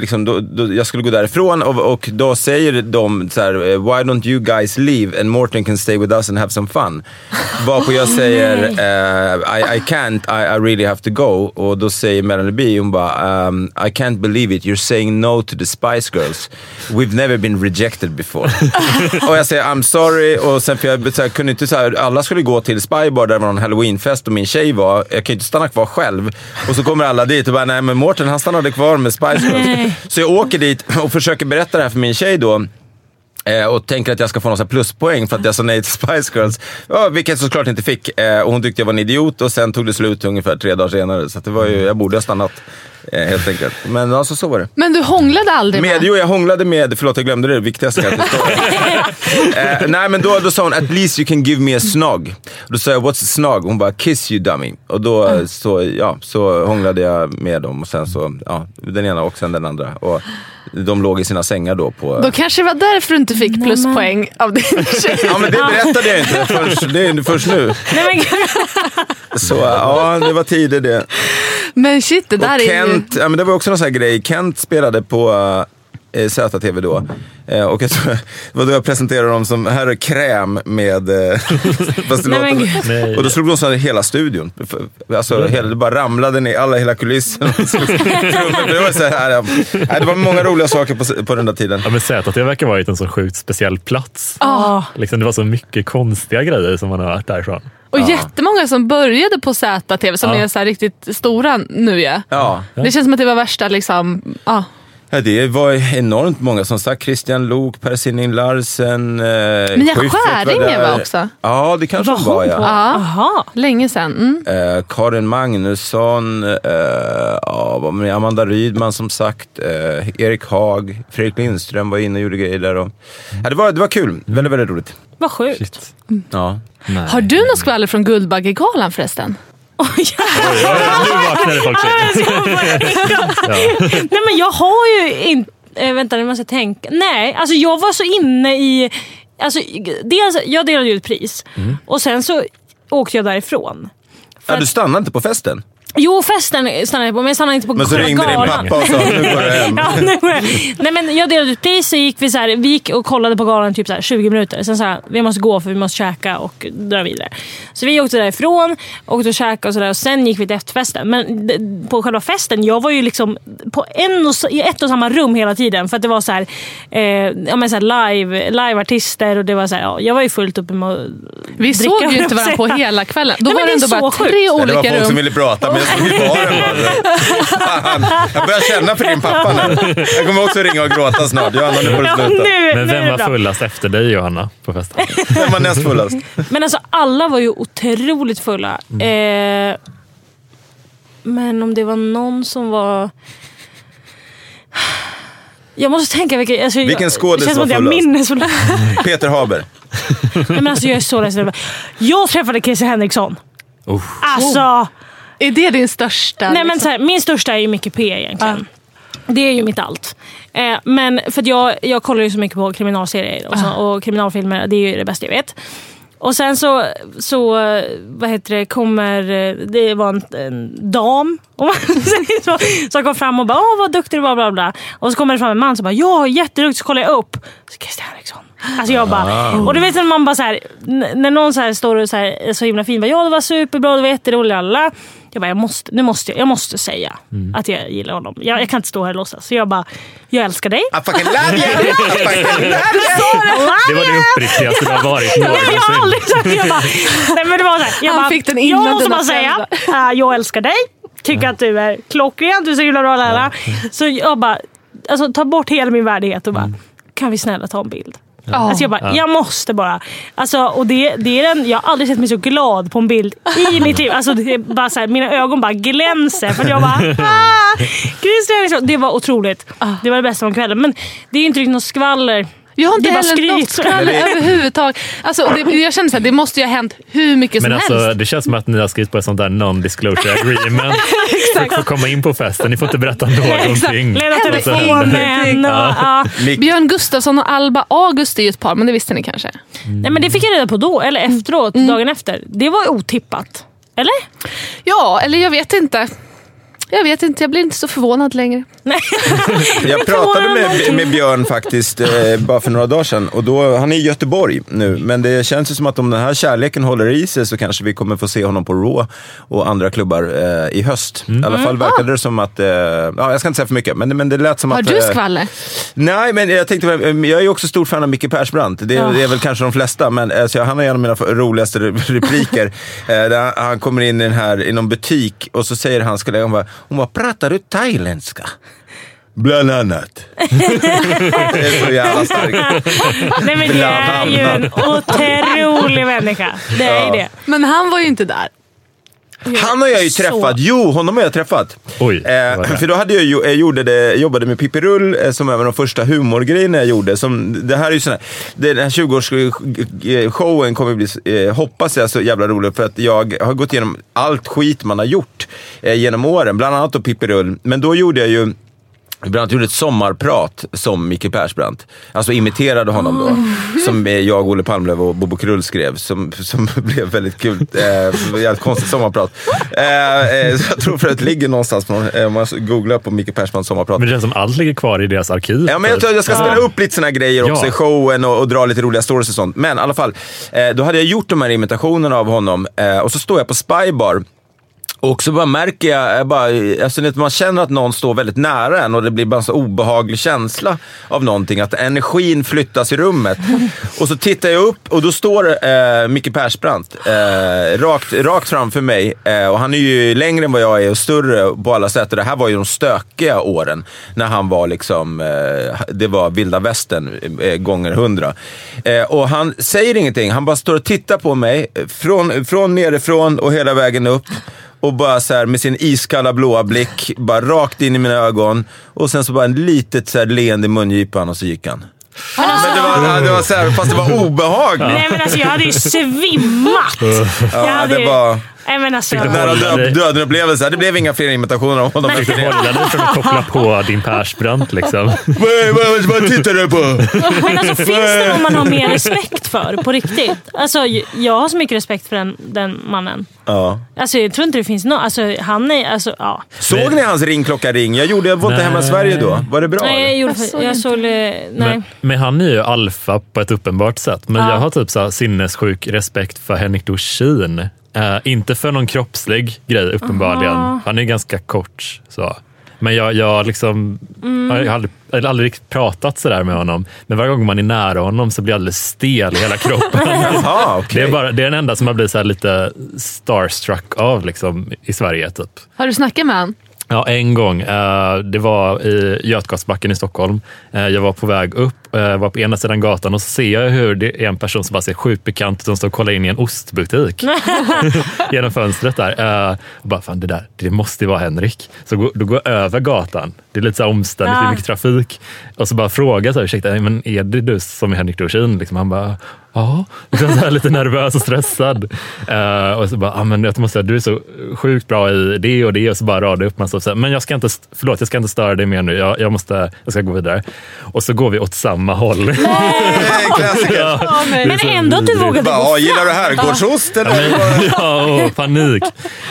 D: liksom, då, då, jag skulle gå därifrån och, och då säger de så här, Why don't you guys leave and Morten can stay with us and have some fun? Varpå jag säger I, I can't, I, I really have to go. Och då säger Melanie B, hon bara um, I can't believe it, you're saying no to the Spice Girls. We've never been rejected before. och jag säger I'm sorry och sen för jag, så här, kunde inte så här, alla skulle gå till Spybar där det var någon halloweenfest och min tjej var. Jag kan ju inte stanna kvar själv. Och så kommer alla dit och bara nej men Mårten han stannade kvar med Spice Girls.
A: Nej.
D: Så jag åker dit och försöker berätta det här för min tjej då. Eh, och tänker att jag ska få någon pluspoäng för att jag sa nej till Spice Girls. Ja, vilket jag såklart inte fick. Eh, och hon tyckte jag var en idiot och sen tog det slut ungefär tre dagar senare. Så det var ju, jag borde ha stannat helt enkelt. Men alltså så var det.
C: Men du hånglade aldrig med?
D: Med, jo, jag hånglade med, förlåt jag glömde det, det viktigaste kanske. eh, nej men då, då sa hon, at least you can give me a snog. Då sa jag, what's a snog? Hon bara, kiss you dummy. Och då eh, så, ja, så hånglade jag med dem och sen så, ja, den ena och sen den andra. Och de låg i sina sängar då på...
C: Då kanske det var därför du inte fick pluspoäng av din tjej.
D: Ja men det berättade jag inte först, det är först nu.
A: Nej, men,
D: Så ja, det var tider det.
C: Men shit, det där
D: Och
C: är ju...
D: Ja, men det var också någon sån här grej. Kent spelade på, eh, ZTV då. Eh, och jag tror, det var då jag presenterade dem som, här är kräm med... Eh, fast
A: Nej, men
D: och då slog de sönder hela studion. Alltså, hela, det bara ramlade ner, alla, hela kulissen. det, var så här, ja. Det var många roliga saker på, på den där tiden.
B: Ja, men ZTV verkar vara en så sjukt speciell plats.
C: Ah.
B: Liksom, det var så mycket konstiga grejer som man har hört därifrån.
C: Och jättemånga som började på ZTV som
B: Ja.
C: är så riktigt stora nu ja.
D: Ja.
C: Det känns som att det var värsta liksom, ja.
D: Ja, det var enormt många som sagt. Christian Lok, Per Sinding Larsen, eh,
C: Mia
D: Schyffert
C: Skäringer
D: där.
C: var också.
D: Ja, det kanske hon var ja.
C: ja. Länge sedan. Mm.
D: Eh, Karin Magnusson, eh, ja, Amanda Rydman som sagt, eh, Erik Haag, Fredrik Lindström var inne och gjorde grejer där. Och, ja, det, var, det var kul, väldigt, väldigt roligt.
A: Vad sjukt.
D: Ja.
C: Har du något skvaller från Guldbaggegalan förresten?
B: Nu vaknade folk till.
A: Nej men jag har ju inte... Äh, vänta nu måste jag tänka. Nej, alltså jag var så inne i... Alltså, dels, jag delade ju ett pris och sen så åkte jag därifrån.
D: Ja, du stannade inte på festen?
A: Jo, festen stannade jag på, men jag stannade inte på
D: Men så ringde din
A: galan.
D: pappa och sa, "Nu går du hem."
A: ja, nu går jag. Nej, men jag delade ut pris så gick vi, så här, vi gick och kollade på galan typ så här 20 minuter. Sen sa vi måste gå för vi måste käka och dra vidare. Så vi åkte därifrån, åkte och käkade och, så där, och sen gick vi till efterfesten. Men på själva festen, jag var ju liksom på en och, i ett och samma rum hela tiden. För att det var så här, eh, ja, men så här live, live-artister och det var så här, ja, jag var ju fullt uppe med att
C: Vi
A: dricka,
C: såg ju inte varandra
A: på
C: hela kvällen. Då
A: Nej,
C: var
A: men
C: det ändå bara
A: så
C: tre
A: sjukt.
D: Nej, det var
C: olika
D: folk som
C: rum.
D: ville prata, jag stod i baren. Fan, jag börjar känna för din pappa nu. Jag kommer också ringa och gråta snart. Johanna, nu får du
A: Ja,
D: sluta.
A: nu,
B: Men
A: nu är
B: vem
A: det
B: var
A: bra.
B: fullast efter dig Johanna på festen?
D: Vem var näst fullast?
A: Men alltså alla var ju otroligt fulla. Eh, men om det var någon som var... Jag måste tänka vilka... Alltså,
D: Vilken
A: jag,
D: skådis
A: det känns som
D: var
A: att jag
D: fullast?
A: minns så
D: Peter Haber.
A: Nej, men alltså, Jag är så ledsen. Jag träffade Christer Henriksson.
B: Oh.
A: Alltså...
C: Är det din största?
A: Nej, men
C: liksom?
A: så här, min största är ju Micke P egentligen. Det är ju mitt allt. Eh, men för att jag, jag kollar ju så mycket på kriminalserier och, så, och kriminalfilmer. Det är ju det bästa jag vet. Och sen så, så vad heter det, kommer, det var en, en dam så, som kom fram och bara åh vad duktig du var bla bla. Och så kommer det fram en man som bara ja jätteduktig, så kollar jag upp. Så Christer Henriksson. Alltså jag bara, och du vet när man bara så här, när någon så här står och så här, är så himla fin, bara, ja det var superbra, det var jätteroligt, alla. Jag bara, jag måste, nu måste, jag måste säga att jag gillar honom. Jag, jag kan inte stå här och låtsas. Så jag bara, jag älskar dig.
D: I fucking love you! I fucking love
B: Det var det uppriktigaste det har varit
A: jag har aldrig sagt jag bara, nej, men det var så här, jag
C: Han
A: bara,
C: fick den
A: Jag måste bara säga, äh, jag älskar dig. Tycker att du är klockren, du är så himla bra lärare. Så jag bara, alltså, ta bort hela min värdighet och bara, kan vi snälla ta en bild? Alltså jag bara,
B: Ja.
A: jag måste bara. Alltså, och det, det är den, jag har aldrig sett mig så glad på en bild i mitt liv. Alltså, det bara så här, mina ögon bara glänser. För jag bara, ah, Christer. Det var otroligt. Det var det bästa om kvällen. Men det är inte riktigt något skvaller.
C: Jag har inte
A: Det är bara
C: heller något skvaller överhuvudtaget. Alltså, det, jag känner att det måste ju ha hänt hur mycket
B: Men
C: som
B: alltså,
C: helst.
B: det känns som att ni har skrivit på ett sånt där non-disclosure agreement. För att få komma in på festen. Ni får inte berätta någonting. Så-
A: telefonen.
B: Ja.
C: Björn Gustafsson och Alba August är ju ett par, men det visste ni kanske?
A: Nej men det fick jag reda på då, eller efteråt, dagen efter. Det var otippat. Eller?
C: Ja, eller jag vet inte. Jag vet inte, jag blir inte så förvånad längre.
D: Jag pratade med, med Björn faktiskt eh, bara för några dagar sedan. Och då, han är i Göteborg nu, men det känns ju som att om den här kärleken håller i sig så kanske vi kommer få se honom på Raw och andra klubbar eh, i höst. I alla fall verkade det som att, eh, ja, jag ska inte säga för mycket, men, men det lät som
C: Har
D: att...
C: du
D: eh,
C: skvaller?
D: Nej, men jag tänkte, eh, jag är ju också stort fan av Micke Persbrandt. Det, är- det är väl kanske de flesta, men alltså, han har en av mina roligaste re- repliker. eh, där han kommer in i, den här, i någon butik och så säger hans kollega, bara, hon bara pratar du thailändska? Bland annat. det är så jävla starkt.
A: Nej men det är ju en otrolig människa. Det är
D: Ja.
A: det.
C: Men han var ju inte där.
D: Han har jag ju
A: Så.
D: träffat. Jo, honom har jag träffat.
B: Oj,
D: Eh, för då hade jag, ju- jag gjorde det, jobbade med Pippi Rull eh, som även de första humorgrejerna jag gjorde. Som, det här är ju sån här, den här 20-årsshowen kommer bli, eh, hoppas jag, så jävla rolig. För att jag har gått igenom allt skit man har gjort eh, genom åren. Bland annat då Pippi Rull. Men då gjorde jag ju Brandt gjorde ett sommarprat som Micke Persbrandt. Alltså imiterade honom då. Som eh, jag, Olle Palmlöv och Bobo Krull skrev. Som, som blev väldigt kul. Eh, jävligt konstigt sommarprat. Eh, eh, så jag tror för att det ligger någonstans, på någon, eh, om man googlar på Micke Persbrandts sommarprat.
B: Men det känns som allt ligger kvar i deras arkiv.
D: Ja, men jag tror jag ska spela upp lite såna grejer också
B: Ja.
D: i showen och, och dra lite roliga stories och sånt. Men i alla fall, eh, då hade jag gjort de här imitationerna av honom eh, och så står jag på Spybar och så bara märker jag, jag bara, alltså, man känner att någon står väldigt nära en och det blir bara en så obehaglig känsla av någonting, att energin flyttas i rummet. Och så tittar jag upp och då står eh, Micke Persbrandt eh, rakt, rakt framför mig. Eh, och han är ju längre än vad jag är och större på alla sätt. Och det här var ju de stökiga åren när han var liksom, eh, det var vilda västern eh, gånger hundra. Eh, och han säger ingenting, han bara står och tittar på mig eh, från, från nerifrån och hela vägen upp. Och bara så här med sin iskalla blåa blick, bara rakt in i mina ögon. Och sen så bara en litet så här leende i mungipan och så gick han. Men det var, det var så här, fast det var obehagligt.
A: Nej men alltså jag hade ju svimmat.
D: Ja,
A: hade
D: det var
A: Nej men alltså.
D: nära död, döden upplevelse. Det blev inga fler imitationer av honom efter det.
B: Hålla dig från att koppla på din Persbrandt liksom.
D: Vad, tittar du på?
A: Men alltså finns det någon man har mer respekt för på riktigt? Alltså jag har så mycket respekt för den, den mannen.
D: Ja.
A: Alltså jag tror inte det finns någon. Alltså han är, alltså ja.
D: Såg ni hans ringklocka ring? Jag gjorde, jag var inte hemma i. Sverige då. Var det bra?
A: Nej jag gjorde,
C: Jag såg
A: jag såg, nej.
B: Men, men han är ju alfa på ett uppenbart sätt. Men
A: Ja.
B: jag har typ så här sinnessjuk respekt för Henrik Dorsin. Eh, inte för någon kroppslig grej uppenbarligen.
A: Aha.
B: Han är ganska kort. Så. Men jag, jag, liksom,
A: Mm.
B: jag har aldrig, jag har aldrig riktigt pratat sådär med honom. Men varje gång man är nära honom så blir jag alldeles stel i hela kroppen.
D: Jaha, okej.
B: det, är bara, det är den enda som har blivit så här lite starstruck av liksom, i Sverige. Typ.
C: Har du snackat med han?
B: Ja, en gång. Eh, Det var i Götgatsbacken i Stockholm. Eh, Jag var på väg upp, var på ena sidan gatan och så ser jag hur det är en person som bara ser sjukt bekant ut som står och kollar in i en ostbutik genom fönstret där. Eh, Och bara, fan det där, det måste ju vara Henrik. Så då går jag över gatan. Det är lite så omständigt, det är mycket trafik. Och så bara frågar jag, ursäkta, men är det du som är Henrik Dorsin? Liksom, han bara, ja. Liksom så lite nervös och stressad. Eh, och så bara, ah, men jag måste säga, du är så sjukt bra i det och det och så bara radar upp massa. Men jag ska inte, förlåt, jag ska inte störa dig mer nu. Jag, jag, måste, jag ska gå vidare. Och så går vi åt samma håll.
D: Nej, klassiker.
B: Ja,
A: Men
B: så
A: ändå att du vågade gå
D: "Ja, gillar du herrgårdsost eller?
B: Ja, och panik.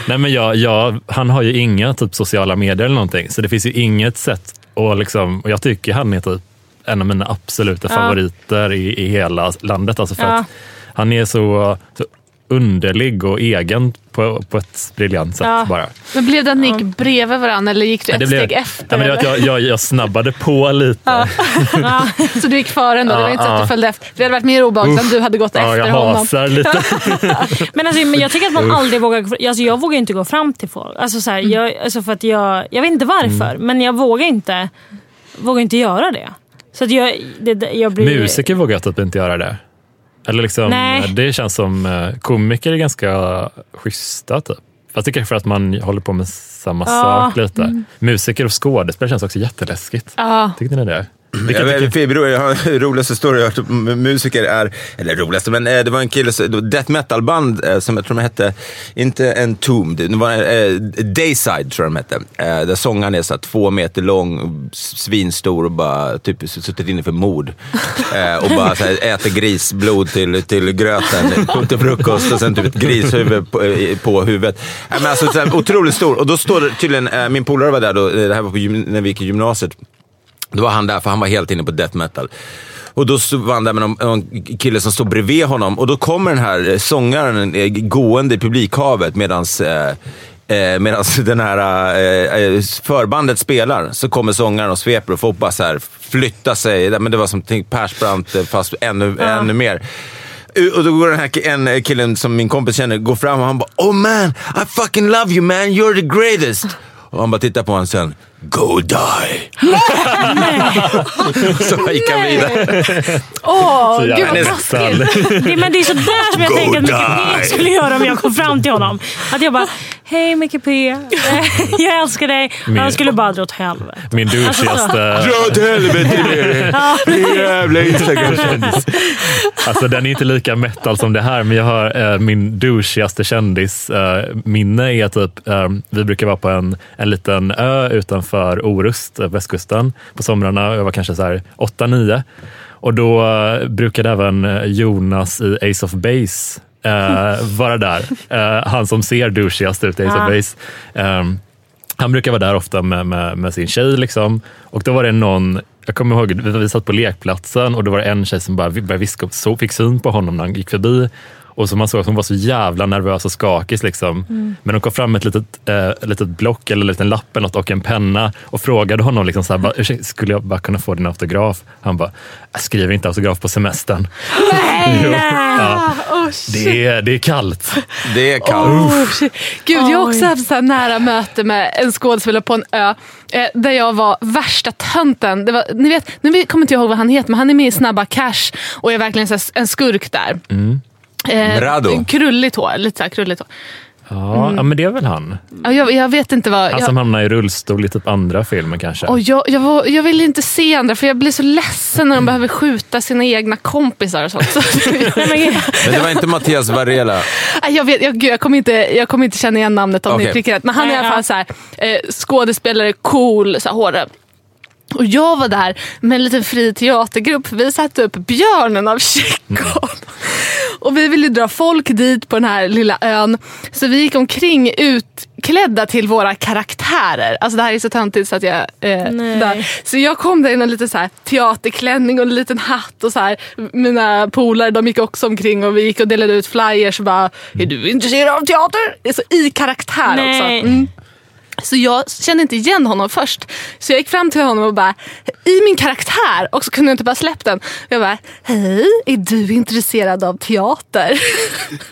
B: Nej, men jag, jag, han har ju inga typ, sociala medier eller någonting, så det finns ju inget sätt att liksom, och jag tycker han är typ en av mina absoluta
A: Ja.
B: favoriter i, i hela landet. Alltså för
A: Ja.
B: att han är så, så underlig och egen på, på ett briljant sätt
A: Ja.
B: bara.
C: Men blev det att ni gick bredvid varandra eller gick du ett steg efter?
B: ja, men det var att jag, jag, jag snabbade på lite.
C: Ja. Så du gick före ändå? det var
B: Ja,
C: inte så att du följde efter? Det hade varit mer obehagligt om du hade gått
B: Ja,
C: efter
B: jag
C: honom.
B: hasar lite.
A: Men, alltså, men jag tycker att man aldrig vågar... Alltså, jag vågar inte gå fram till folk. Alltså, så här,
C: Mm.
A: jag, alltså, för att jag, jag vet inte varför, men jag vågar inte, vågar inte göra det. Så att jag, det, det- jag blir...
B: Musiker vågar jag typ inte göra det. Eller liksom,
A: Nej.
B: det känns som eh, komiker är ganska schyssta typ. Fast det är kanske för att man håller på med samma
A: Ja.
B: sak lite. Musiker och skådespelare känns också jätteläskigt.
C: Ja.
B: Tyckte ni det?
D: Jag, vet, Fibro, jag har roligaste story jag hört musiker är, eller roligaste, men eh, det var en kille, death metal band som jag tror de hette, inte Entombed, det var eh, Dayside tror jag de hette. Eh, där sångaren är så två meter lång, svinstor och bara typ suttit inne för mord. Eh, och bara så här, äter grisblod till, till gröten till frukost och sen typ ett grishuvud på, eh, på huvudet. Eh, men alltså, så här, otroligt stor. Och då står det tydligen, eh, min polare var där då, eh, det här var på, när vi gick i gymnasiet. Då var han där, för han var helt inne på death metal. Och då var han där med någon, någon kille som stod bredvid honom. Och då kommer den här eh, sångaren eh, gående i publikhavet medans eh, Eh, Medan den här eh, eh, förbandet spelar så kommer sångaren och sveper och folk bara så här flyttar sig. Men det var som Persbrandt fast ännu, ännu mer. Och då går den här en killen som min kompis känner, går fram och han bara Oh man, I fucking love you man, you're the greatest. Och han bara tittar på honom sen, Go die. så gick han vidare.
C: Åh, gud vad taskigt.
A: Det, men det är sådär som jag
D: Go
A: tänker att Micke P skulle göra om jag kom fram till honom. Att jag bara, hej Micke P, jag älskar dig. Han skulle bara dra åt helvete.
B: Min
A: Alltså,
B: douchigaste...
D: Dra åt helvete med dig.
A: Ja,
D: Din jävla Instagram-kändis.
B: Alltså den är inte lika metal som det här, men jag har eh, min douchigaste kändis eh, minne är typ, eh, vi brukar vara på en, en liten ö utanför utanför Orust, eh, västkusten, på somrarna. Jag var kanske så här 8-9. Och då eh, brukade även eh, Jonas i Ace of Base eh, vara där. Eh, han som ser douchigast ut i Ace
A: Ah.
B: of Base. Ehm, han brukar vara där ofta med, med, med sin tjej. Liksom. Och då var det någon, jag kommer ihåg, vi, satt på lekplatsen och då var det en tjej som bara började viska så fick syn på honom när han gick förbi. Och som man såg att hon var så jävla nervös och skakig. Liksom.
A: Mm.
B: Men hon kom fram med ett litet, eh, litet block eller en liten lapp eller något och en penna och frågade honom liksom så här, bara, "Ursäkta, skulle jag bara kunna få din autograf? Han bara, jag skriver inte autograf på semestern.
C: Nej!
B: Jo, ja.
C: Oh.
B: Det är, det är kallt.
D: Det är kallt.
C: Oh. Gud, jag har också haft så här nära möte med en skådespelare på en ö eh, där jag var värsta tönten. Det var, ni vet, nu kommer inte jag ihåg vad han heter, men han är med i Snabba Cash och är verkligen så en skurk där.
B: Mm.
C: Eh,
D: Brado.
C: Krulligt hår, lite så här krulligt hår.
B: Ja, ja, men det är väl han.
C: Ja, Jag, jag vet inte vad...
B: Han
C: Jag,
B: som hamnar i rullstol i typ andra filmer kanske.
C: och jag, jag, var, jag vill inte se andra för jag blir så ledsen när de behöver skjuta sina egna kompisar och sånt.
A: Men,
D: det var inte Mattias Varela.
C: Jag, vet, jag, jag, kommer inte, jag kommer inte känna igen namnet om
D: Okej.
C: ni prickar rätt. Men han är i alla fall så här, eh, skådespelare, cool, så här, hård. Och jag var där med en liten fri teatergrupp. Vi satte upp Björnen av Tjechov. Och vi ville dra folk dit på den här lilla ön. Så vi gick omkring utklädda till våra karaktärer. Alltså det här är så töntigt så att jag... Eh. Så jag kom där i en liten så här teaterklänning och en liten hatt. Och så här, mina polare de gick också omkring och vi gick och delade ut flyers. Och bara, är du intresserad av teater? Så I karaktär
A: Nej.
C: också. Mm. Så jag kände inte igen honom först. Så jag gick fram till honom och bara, i min karaktär, och så kunde jag inte bara släppt den. Jag bara, hej, är du intresserad av teater?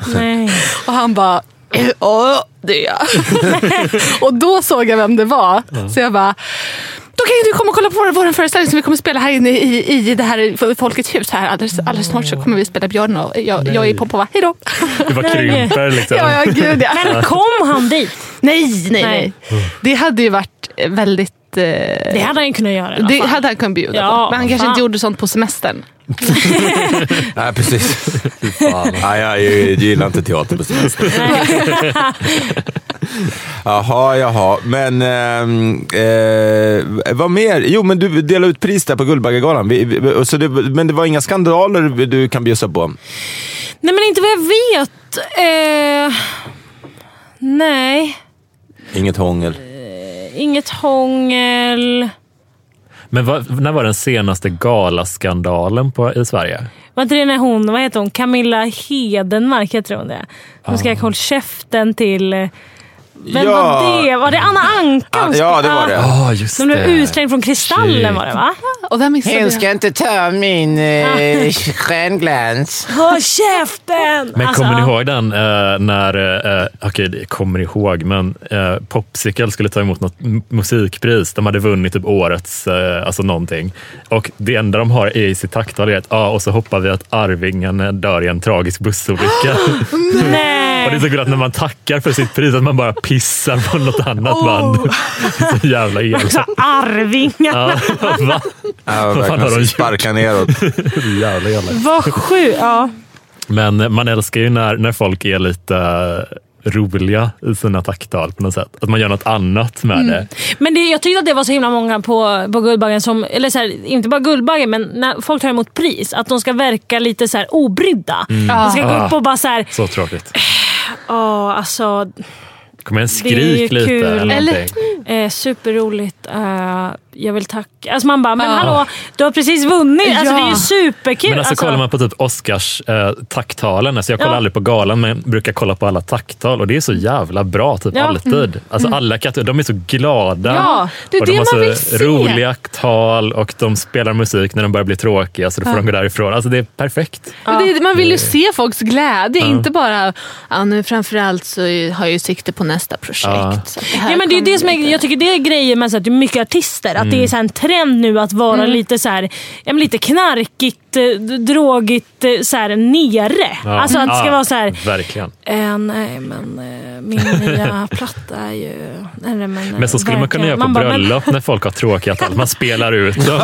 A: nej.
C: Och han bara, "Eh, ja det är jag. och då såg jag vem det var. Så jag bara, då kan ju du komma och kolla på vår, vår föreställning som vi kommer spela här inne i, i det här Folkets hus. Här. Alldeles, alldeles snart så kommer vi spela Björn och jag, jag är Popova. Hej då!
B: Det var krymper liksom.
C: ja, ja, gud ja.
A: Men kom han dit?
C: Nej, nej,
A: Nej.
C: Det hade ju varit väldigt... eh,
A: Det hade han kunnat göra i alla
C: det
A: fall.
C: hade han kunnat bjuda
A: Ja,
C: på. Men han kanske
A: fan.
C: inte gjorde sånt på semestern.
D: Nej, precis. Nej, jag gillar inte teater på semester. Jaha, jaha. Men ehm, eh, vad mer? Jo, men du delade ut pris där på Guldbaggegalan. Vi- vi- och Så det, men det var inga skandaler du kan bjussa på?
A: Nej men inte vad jag vet. Eh, nej,
D: Inget hångel?
A: inget hångel.
B: Men vad, när var den senaste galaskandalen på, i Sverige?
A: Var inte det när hon, vad heter hon, Camilla Hedenmark heter hon det? Hon ska hålla käften till... eh, Vem
D: Ja.
A: var det? Var det Anna Anka?
D: Ja, det var det.
B: Ja, just
A: De blev utslängd från Kristallen var det va?
C: Och där missade jag.
D: inte ta min eh, stjärnglans.
A: Håll käften!
B: Men
A: Alltså,
B: kommer ni ihåg den eh, när, eh, okej det kommer ihåg, men eh, Popsicle skulle ta emot något musikpris. De hade vunnit typ årets, eh, alltså någonting. Och det enda de har i sitt tacktal är att, ja, och så hoppar vi att Arvingen dör i en tragisk bussolycka. och
A: Nej.
B: det är så kul att när man tackar för sitt pris att man bara pissar på något annat band. Det är så jävla elakt.
A: Också Arvingarna.
B: Ja, va?
D: Ja,
B: Vad fan
D: verkligen sparka neråt.
B: Jävla elakt.
A: Vad sjukt. Ja.
B: Men man älskar ju när, när folk är lite roliga i sina tacktal på något sätt. Att man gör något annat med det.
A: Men det, jag tyckte att det var så himla många på, på Guldbaggen, som, eller så här, inte bara Guldbaggen, men när folk tar emot pris, att de ska verka lite så här obrydda. De ska gå upp och bara så här,
B: Så tråkigt.
A: åh, alltså,
B: Kom igen, skrik lite
A: kul.
B: eller
C: Eller-
A: eh, superroligt. Eh, jag vill tacka. Alltså man bara, men
C: Ja.
A: hallå, du har precis vunnit. Alltså,
C: Ja.
A: det är ju superkul.
B: Men alltså, kollar man på typ Oscars eh, tacktalen, alltså jag kollar
A: Ja.
B: aldrig på galan men brukar kolla på alla tacktal och det är så jävla bra typ
A: Ja.
B: alltid. Alltså alla kategorier, de är så glada.
C: Ja, det är
B: och de
C: det
B: har
C: man
B: så
C: vill se.
B: roliga tal och de spelar musik när de börjar bli tråkiga så då får de gå därifrån. Alltså det är perfekt.
C: Det, man vill ju se folks glädje, inte bara ja, nu framförallt så har jag ju sikte på nästa projekt.
B: Ja.
C: Så att det här
A: Ja, men det är det som är,
C: lite-
A: jag tycker det är grejen med så att det är mycket artister. Att det är så här en trend nu att vara lite så här, ja, men lite knarkigt väldigt eh, drogigt eh, så här, nere.
B: Ja.
A: Alltså att det ska
B: Ja,
A: vara så här.
B: Verkligen.
A: Eh, nej, men eh, min nya platta är ju... Nej, men, eh,
B: Men så skulle man kunna
A: verkligen.
B: göra på
A: bara, men-
B: bröllop när folk har tråkiga tal. Man spelar ut dem.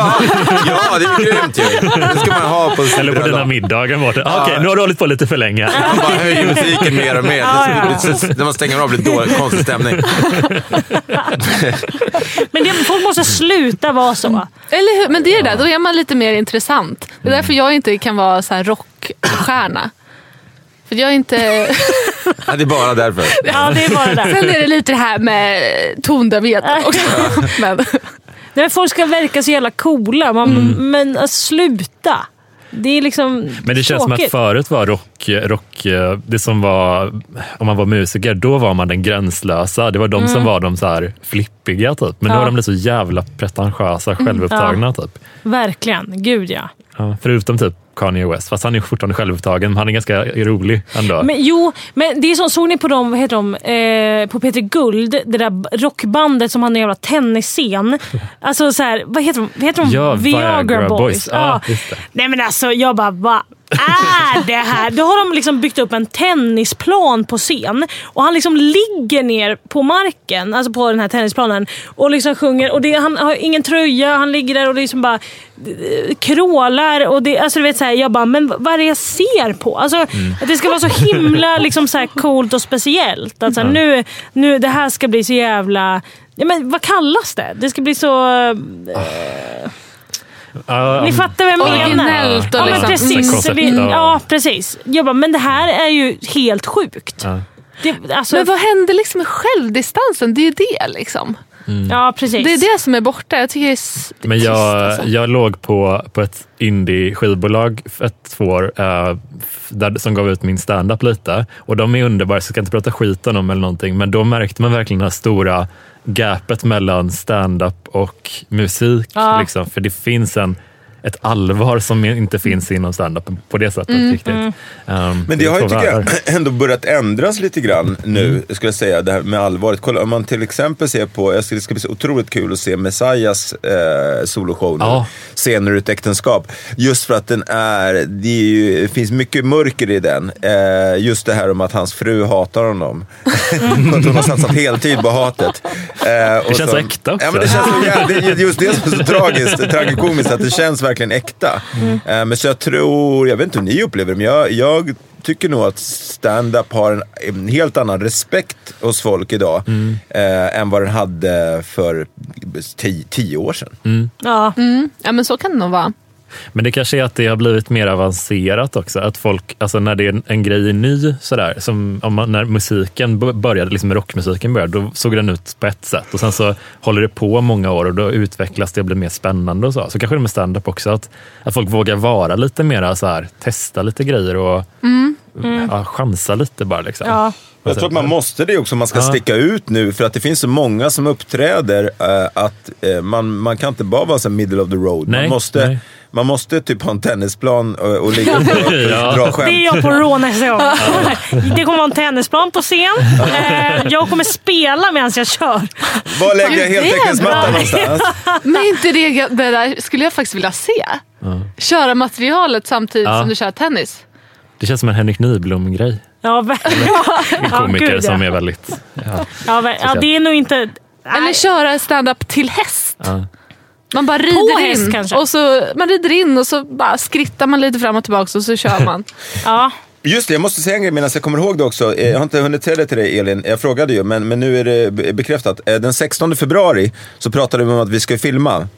D: Ja, det är grymt ju. Det ska man ha på
B: Eller på dina middagar. Mårten. Ah, Okej, nu har du hållit på lite för länge.
D: Man bara höjer musiken mer och mer.
A: Ja, ja.
D: Det- det- När man stänger av blir det dålig, konstig stämning.
A: Men det, folk måste sluta vara så.
C: Eller hur? Men det är det där, då är man lite mer intressant. Det är därför jag inte kan vara så här rockstjärna. För jag är inte...
D: Ja, det är bara därför.
A: Ja, det är bara det.
C: Sen är det lite det här med tondövheten också. Men,
A: Nej, folk ska verka så jävla coola. Man, Men alltså, sluta. Det är liksom
B: Men det känns som att
A: tråkigt.
B: förut var rock, rock, eh, det som var, om man var musiker, då var man den gränslösa. Det var de som var de så här flippiga typ. Men nu
A: Ja.
B: har de blivit så jävla pretentiösa, självupptagna typ.
A: Verkligen. Gud ja.
B: Ja, förutom typ Kanye West, fast han är fortfarande självupptagen. Men han är ganska rolig ändå.
A: Men, jo, men det är så, såg ni på dem, vad heter de, eh, på Peter Guld, det där rockbandet som hade en jävla tennisscen. Alltså så här, vad heter de? Vad heter de?
B: Ja, Viagra Boys. Ja, just det.
A: Nej men alltså jag bara, vad är det här? Då har de liksom byggt upp en tennisplan på scen och han liksom ligger ner på marken, alltså på den här tennisplanen och liksom sjunger. Och det, han har ingen tröja, han ligger där och liksom bara eh, krålar. Och det, alltså du vet, så här, jag bara, men vad är det jag ser på? Alltså, Att det ska vara så himla liksom, så här, coolt och speciellt. Att, så här, nu, nu, det här ska bli så jävla... Ja, men, vad kallas det? Det ska bli så...
B: Ja,
A: ni fattar vad jag menar?
C: Originellt och
A: ja, men
C: liksom-
A: precis. Vi,
B: ja.
A: ja, precis. Jag bara, men det här är ju helt sjukt.
B: Ja.
A: Det, alltså,
C: men vad hände liksom med självdistansen? Det är ju det liksom.
A: Ja, precis.
C: Det är det som är borta. Jag tycker det är, s- det är
B: Men
C: trist,
B: jag,
C: alltså.
B: jag låg på, på ett indie-skivbolag för ett, två år eh, där, som gav ut min stand-up lite. Och de är underbara, så jag ska inte prata skit om dem eller någonting. Men då märkte man verkligen det här stora gapet mellan stand-up och musik.
A: Ja.
B: Liksom, för det finns en, ett allvar som inte finns inom stand-up på det sättet. riktigt. Um,
D: Men det har ju, tycker jag, ändå börjat ändras lite grann nu, skulle jag säga, det här med allvaret. Kolla, om man till exempel ser på, jag ska, det ska bli så otroligt kul att se Messiahs eh, soloshow nu,
B: Ja.
D: Scener ur ett äktenskap. Just för att den är, det, är ju, det finns mycket mörker i den. Eh, just det här om att hans fru hatar honom. att hon har satsat heltid på hatet. Eh, och
B: känns så äkta också.
D: Ja, men det känns så jävla, det är just det som är så tragiskt, tragikomiskt, att det känns verkligen äkta. Eh, men så jag tror, jag vet inte hur ni upplever det, men jag, jag tycker nog att stand-up har en, en helt annan respekt hos folk idag eh, än vad den hade för tio, tio år sedan.
A: Ja.
C: Mm. Ja men så kan det nog vara.
B: Men det kanske är att det har blivit mer avancerat också. Att folk, alltså när det är en, grej är ny, sådär, som om man, när musiken började, liksom rockmusiken började, då såg den ut på ett sätt. Och sen så håller det på många år och då utvecklas det och blir mer spännande. och Så Så kanske det är med stand-up också, att, att folk vågar vara lite mer så här, testa lite grejer och Ja, chansa lite bara. Liksom.
A: Ja.
D: Jag tror att man måste det också om man ska
B: Ja.
D: sticka ut nu för att det finns så många som uppträder eh, att eh, man, man kan inte bara vara så middle of the road.
B: Nej,
D: man, måste,
B: nej.
D: Man måste typ ha en tennisplan och, och ligga och
B: Ja.
D: dra skämt.
A: Det är jag på Rå nästa gång. Det kommer vara en tennisplan på scen. Eh, Jag kommer spela medan jag kör.
D: Var lägger jag
C: Gud,
D: heltäckningsmattan någonstans?
C: Men inte det, det där skulle jag faktiskt vilja se. Köra materialet samtidigt
B: Ja.
C: som du kör tennis.
B: Det känns som en Henrik Nyblom-grej.
A: Ja,
B: En
A: Ja,
B: komiker
A: gud, ja.
B: som är väldigt... Ja,
A: ja, ja, det är nog inte...
C: Eller köra stand-up till häst. Man bara rider
A: häst
C: in
A: kanske?
C: och så man rider in och så bara skrittar man lite fram och tillbaka och så kör man.
A: Ja.
D: Just det, jag måste säga en grej medan jag kommer ihåg det också. Eh, Jag har inte hunnit säga det till dig Elin, jag frågade ju, men, men nu är det be- bekräftat. Eh, Den 16 februari så pratade vi om att vi ska filma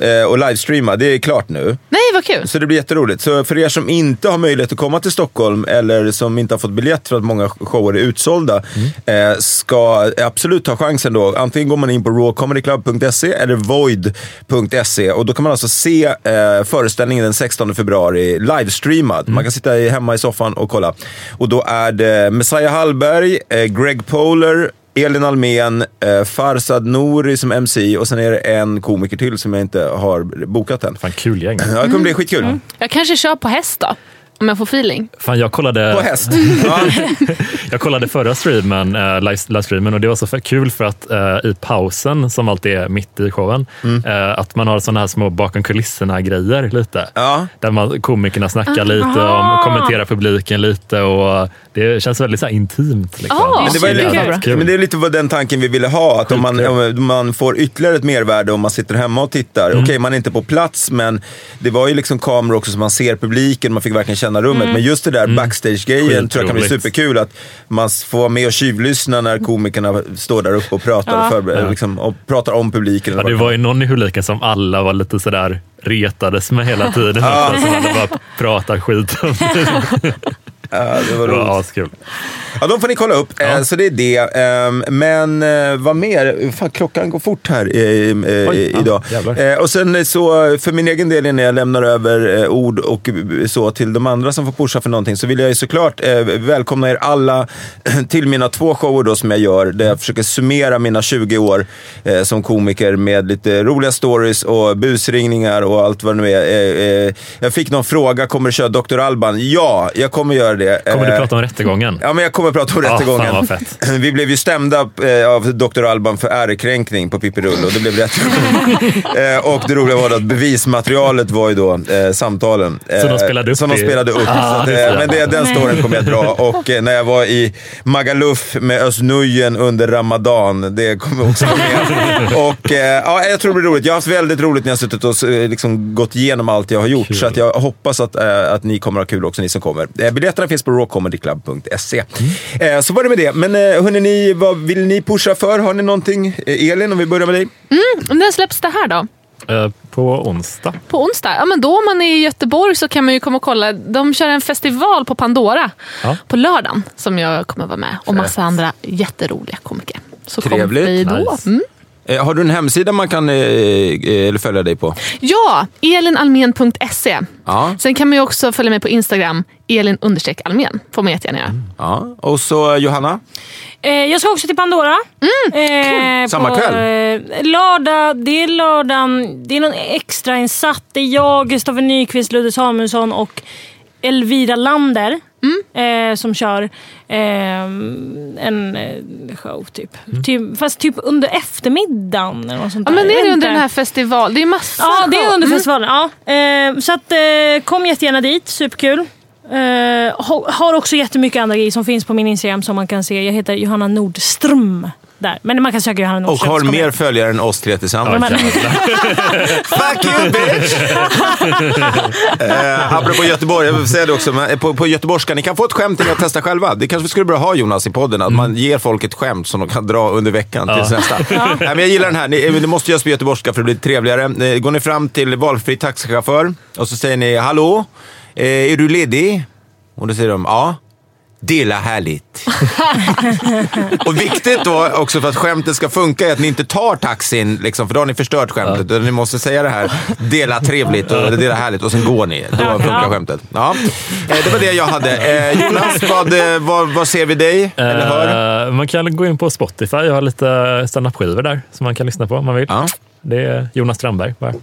D: eh, och livestreama. Det är klart nu.
C: Nej vad kul.
D: Så det blir jätteroligt. Så för er som inte har möjlighet att komma till Stockholm eller som inte har fått biljett för att många shower är utsålda, eh, ska absolut ta chansen då. Antingen går man in på rawcomedyclub.se eller void.se och då kan man alltså se eh, föreställningen den 16 februari livestreamad. Man kan sitta hemma i soffan och kolla. Och då är det Messiah Hallberg, eh, Greg Poler, Elin Almen, eh, Farsad Nouri som MC och sen är det en komiker till som jag inte har bokat än.
B: Fan, kul gäng.
D: Ja, det kommer bli skitkul.
C: Jag kanske kör på häst då. Om jag får feeling.
B: Fan, jag kollade,
D: På häst. Ja.
B: jag kollade förra streamen, äh, live, livestreamen och det var så för, kul för att äh, i pausen, som alltid är mitt i showen,
D: Mm.
B: äh, att man har sådana här små bakom kulisserna-grejer lite.
D: Ja.
B: Där man, komikerna snackar
C: Ah.
B: lite om, kommenterar publiken lite och det känns väldigt så här intimt. Liksom.
C: Ah,
D: Men det, var lite,
B: Kul.
D: men det är lite vad den tanken vi ville ha. Att om man, om man får ytterligare ett mervärde om man sitter hemma och tittar.
B: Mm.
D: Okej, man är inte på plats, men det var ju liksom kameror också så man ser publiken. Man fick verkligen känna rummet. Men just det där backstage-grejen tror jag kan bli superkul. Att man får vara med och tjuvlyssna när komikerna står där uppe och pratar, och, förber- liksom, och pratar om publiken.
B: Ja, det var ju någon i publiken som alla var lite sådär retades med hela tiden.
D: Ja.
B: Som hade bara pratat skit om.
D: Ja, det var roligt.
B: askul.
D: Ja, de får ni kolla upp. Eh, Så det är det. Ehm, Men eh, vad mer? Fan, klockan går fort här eh,
B: Oj, ja,
D: idag. Eh, Och sen så, för min egen del när jag lämnar över ord och så till de andra som får pusha för någonting, så vill jag ju såklart välkomna er alla till mina två shower då som jag gör, där jag försöker summera mina 20 år som komiker med lite roliga stories och busringningar och allt vad det nu är. Jag fick någon fråga, kommer du köra Dr. Alban? Ja, jag kommer göra det.
B: Kommer du
D: Eh,
B: prata om rättegången?
D: Ja, men jag kommer att prata om
B: Ja,
D: rättegången. Vi blev ju stämda eh, av Dr. Alban för ärekränkning på Pippi Rull och det blev rättegång. eh, och det roliga var att bevismaterialet var ju då samtalen.
B: Som de spelade upp
D: Som de spelade upp.
B: Ah,
D: att,
B: det så
D: men det, den storyn kommer jag dra. Och när jag var i Magaluf med Özz under Ramadan, det kommer också vara med. och ja, jag tror det blir roligt. Jag har haft väldigt roligt när jag suttit och liksom, gått igenom allt jag har gjort. Så att jag hoppas att, att ni kommer att ha kul också, ni som kommer. Biljetterna finns på rawcomedyclub.se. Eh, så var det med det. Men eh, hörni, ni, vad vill ni pusha för? Har ni någonting? Eh, Elin, om vi börjar med dig.
C: När släpps det här då?
B: På onsdag.
C: På onsdag? Ja, men då om man är i Göteborg så kan man ju komma och kolla. De kör en festival på Pandora
B: Ja.
C: på lördagen som jag kommer vara med. Och massa andra jätteroliga komiker. Så
D: Trevligt.
C: kom vi då.
B: Nice.
C: Mm.
D: Eh, har du en hemsida man kan eh, eh, eller följa dig på?
C: Ja, elinalmen.se.
D: Ja.
C: Sen kan man ju också följa mig på Instagram, elin almen. får man jättegärna göra.
D: ja. Och så Johanna?
A: Eh, jag ska också till Pandora. Eh,
D: Samma
A: på,
D: kväll?
A: Eh, lördag, det är lördagen. Det är någon extrainsatt. Det är jag, Kristoffer Nyqvist, Ludde Samuelsson och Elvira Lander eh, som kör eh, en eh, show. Typ. typ. Fast typ under eftermiddagen. Eller något sånt
C: Ja,
A: där.
C: men det är under den här festivalen. Det är massa
A: Ja, det är
C: show.
A: under
C: Mm.
A: festivalen. Ja. Eh, så att, eh, kom jättegärna dit, superkul. Eh, ha, har också jättemycket andra grejer som finns på min Instagram som man kan se. Jag heter Johanna Nordström där. Men man kan söka Johanna
D: Och
A: Nordström.
D: har
A: så kommer
D: mer
A: jag-
D: följare än oss tre tillsammans.
A: Ja,
D: Fuck you bitch! eh, apropå Göteborg, jag vill säga det också, men på, på göteborgska, ni kan få ett skämt ni kan testa själva. Det kanske vi skulle börja ha Jonas i podden, att man ger folk ett skämt som de kan dra under veckan tills nästa. Nej, men jag gillar den här, ni, det måste göras på göteborgska för det blir trevligare. Eh, Går ni fram till valfri taxichaufför och så säger ni hallå, eh, är du ledig? Och då säger de ja. Dela härligt. Och viktigt då också för att skämtet ska funka är att ni inte tar taxin, liksom, för då har ni förstört skämtet. Utan Ni måste säga det här, dela trevligt och dela härligt och sen går ni. Då funkar skämtet. Ja. Eh, Det var det jag hade. Eh, Jonas, vad, eh, vad, vad ser vi dig? Eller hör?
B: Eh, man kan gå in på Spotify. Jag har lite standup-skivor där som man kan lyssna på om man vill.
D: Ja.
B: Det är Jonas Strandberg. Bara.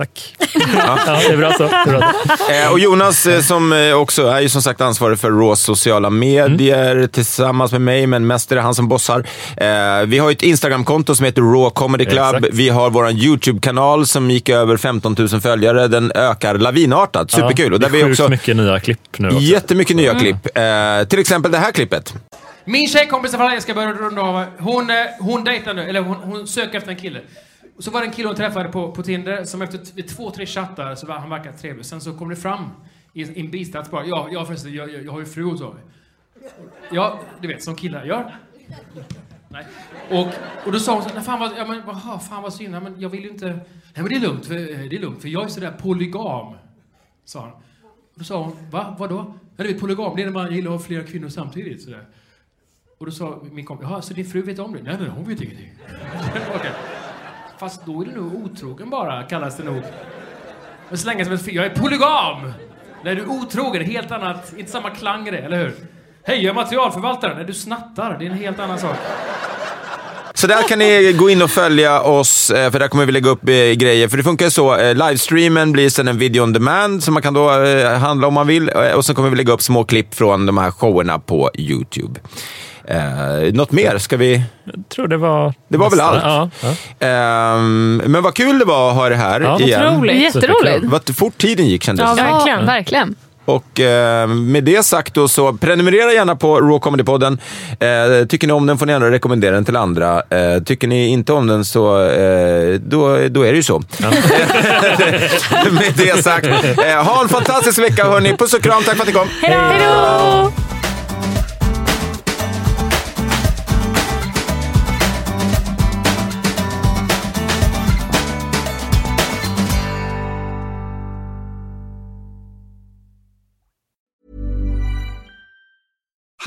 B: Tack. Ja. det är bra så. Det är bra så.
D: Eh, och Jonas eh, som eh, också är ju som sagt ansvarig för Rås sociala medier tillsammans med mig, men mest är det han som bossar. Eh, vi har ett Instagramkonto som heter Raw Comedy Club.
B: Exakt.
D: Vi har vår YouTube-kanal som gick över 15 000 följare. Den ökar lavinartat. Superkul. Och
B: det
D: där
B: är
D: vi också
B: mycket nya klipp nu också.
D: jättemycket nya klipp. Eh, till exempel det här klippet.
I: Min tjejkompis, jag ska börja runda av, hon, eh, hon dejtar nu, eller hon, hon söker efter en kille. Och så var det en kille hon träffade på, på Tinder som efter två, tre chattar så var han verkade trevlig. Sen så kom det fram i en bistats bara, ja, ja förresten, jag, jag, jag har ju fru och så. Ja, du vet, som killar gör. Nej. Och, och då sa hon så här. fan vad, ja, men, aha, fan vad synd, men jag vill ju inte, nej men det är lugnt, för, eh, det är lugnt, för jag är sådär polygam. Sa han. Då sa hon, va, vadå? Ja, du vet polygam, det är när man gillar att ha flera kvinnor samtidigt. Sådär. Och då sa min kompis, jaha, så din fru vet om det? Nej, nej, hon vet ingenting. okay. Fast då är du nog otrogen bara, kallas det nog. Men så länge som ett Jag är polygam! När du är otrogen, helt annat, inte samma klang i det, eller hur? Hej, jag är materialförvaltare. När du snattar, det är en helt annan sak.
D: Så där kan ni gå in och följa oss, eh, för där kommer vi lägga upp eh, grejer. För det funkar ju så, eh, livestreamen blir sen en video on demand som man kan då handla om man vill. Och sen kommer vi lägga upp små klipp från de här showerna på YouTube. Eh, något mer? Ska vi...
B: Jag tror det var...
D: Det var väl allt.
B: Ja, ja.
D: Ehm, men vad kul det var att ha det här
B: Ja,
D: igen.
C: otroligt. Jätteroligt.
D: Vad fort tiden gick kändes
C: Ja,
D: det.
C: verkligen. verkligen.
D: Och eh, med det sagt då, så prenumerera gärna på Raw Comedy-podden. Eh, tycker ni om den får ni gärna rekommendera den till andra. Eh, tycker ni inte om den så eh, då, då är det ju så. med det sagt, eh, ha en fantastisk vecka hörni. Puss och kram, tack för att ni kom.
C: Hej då!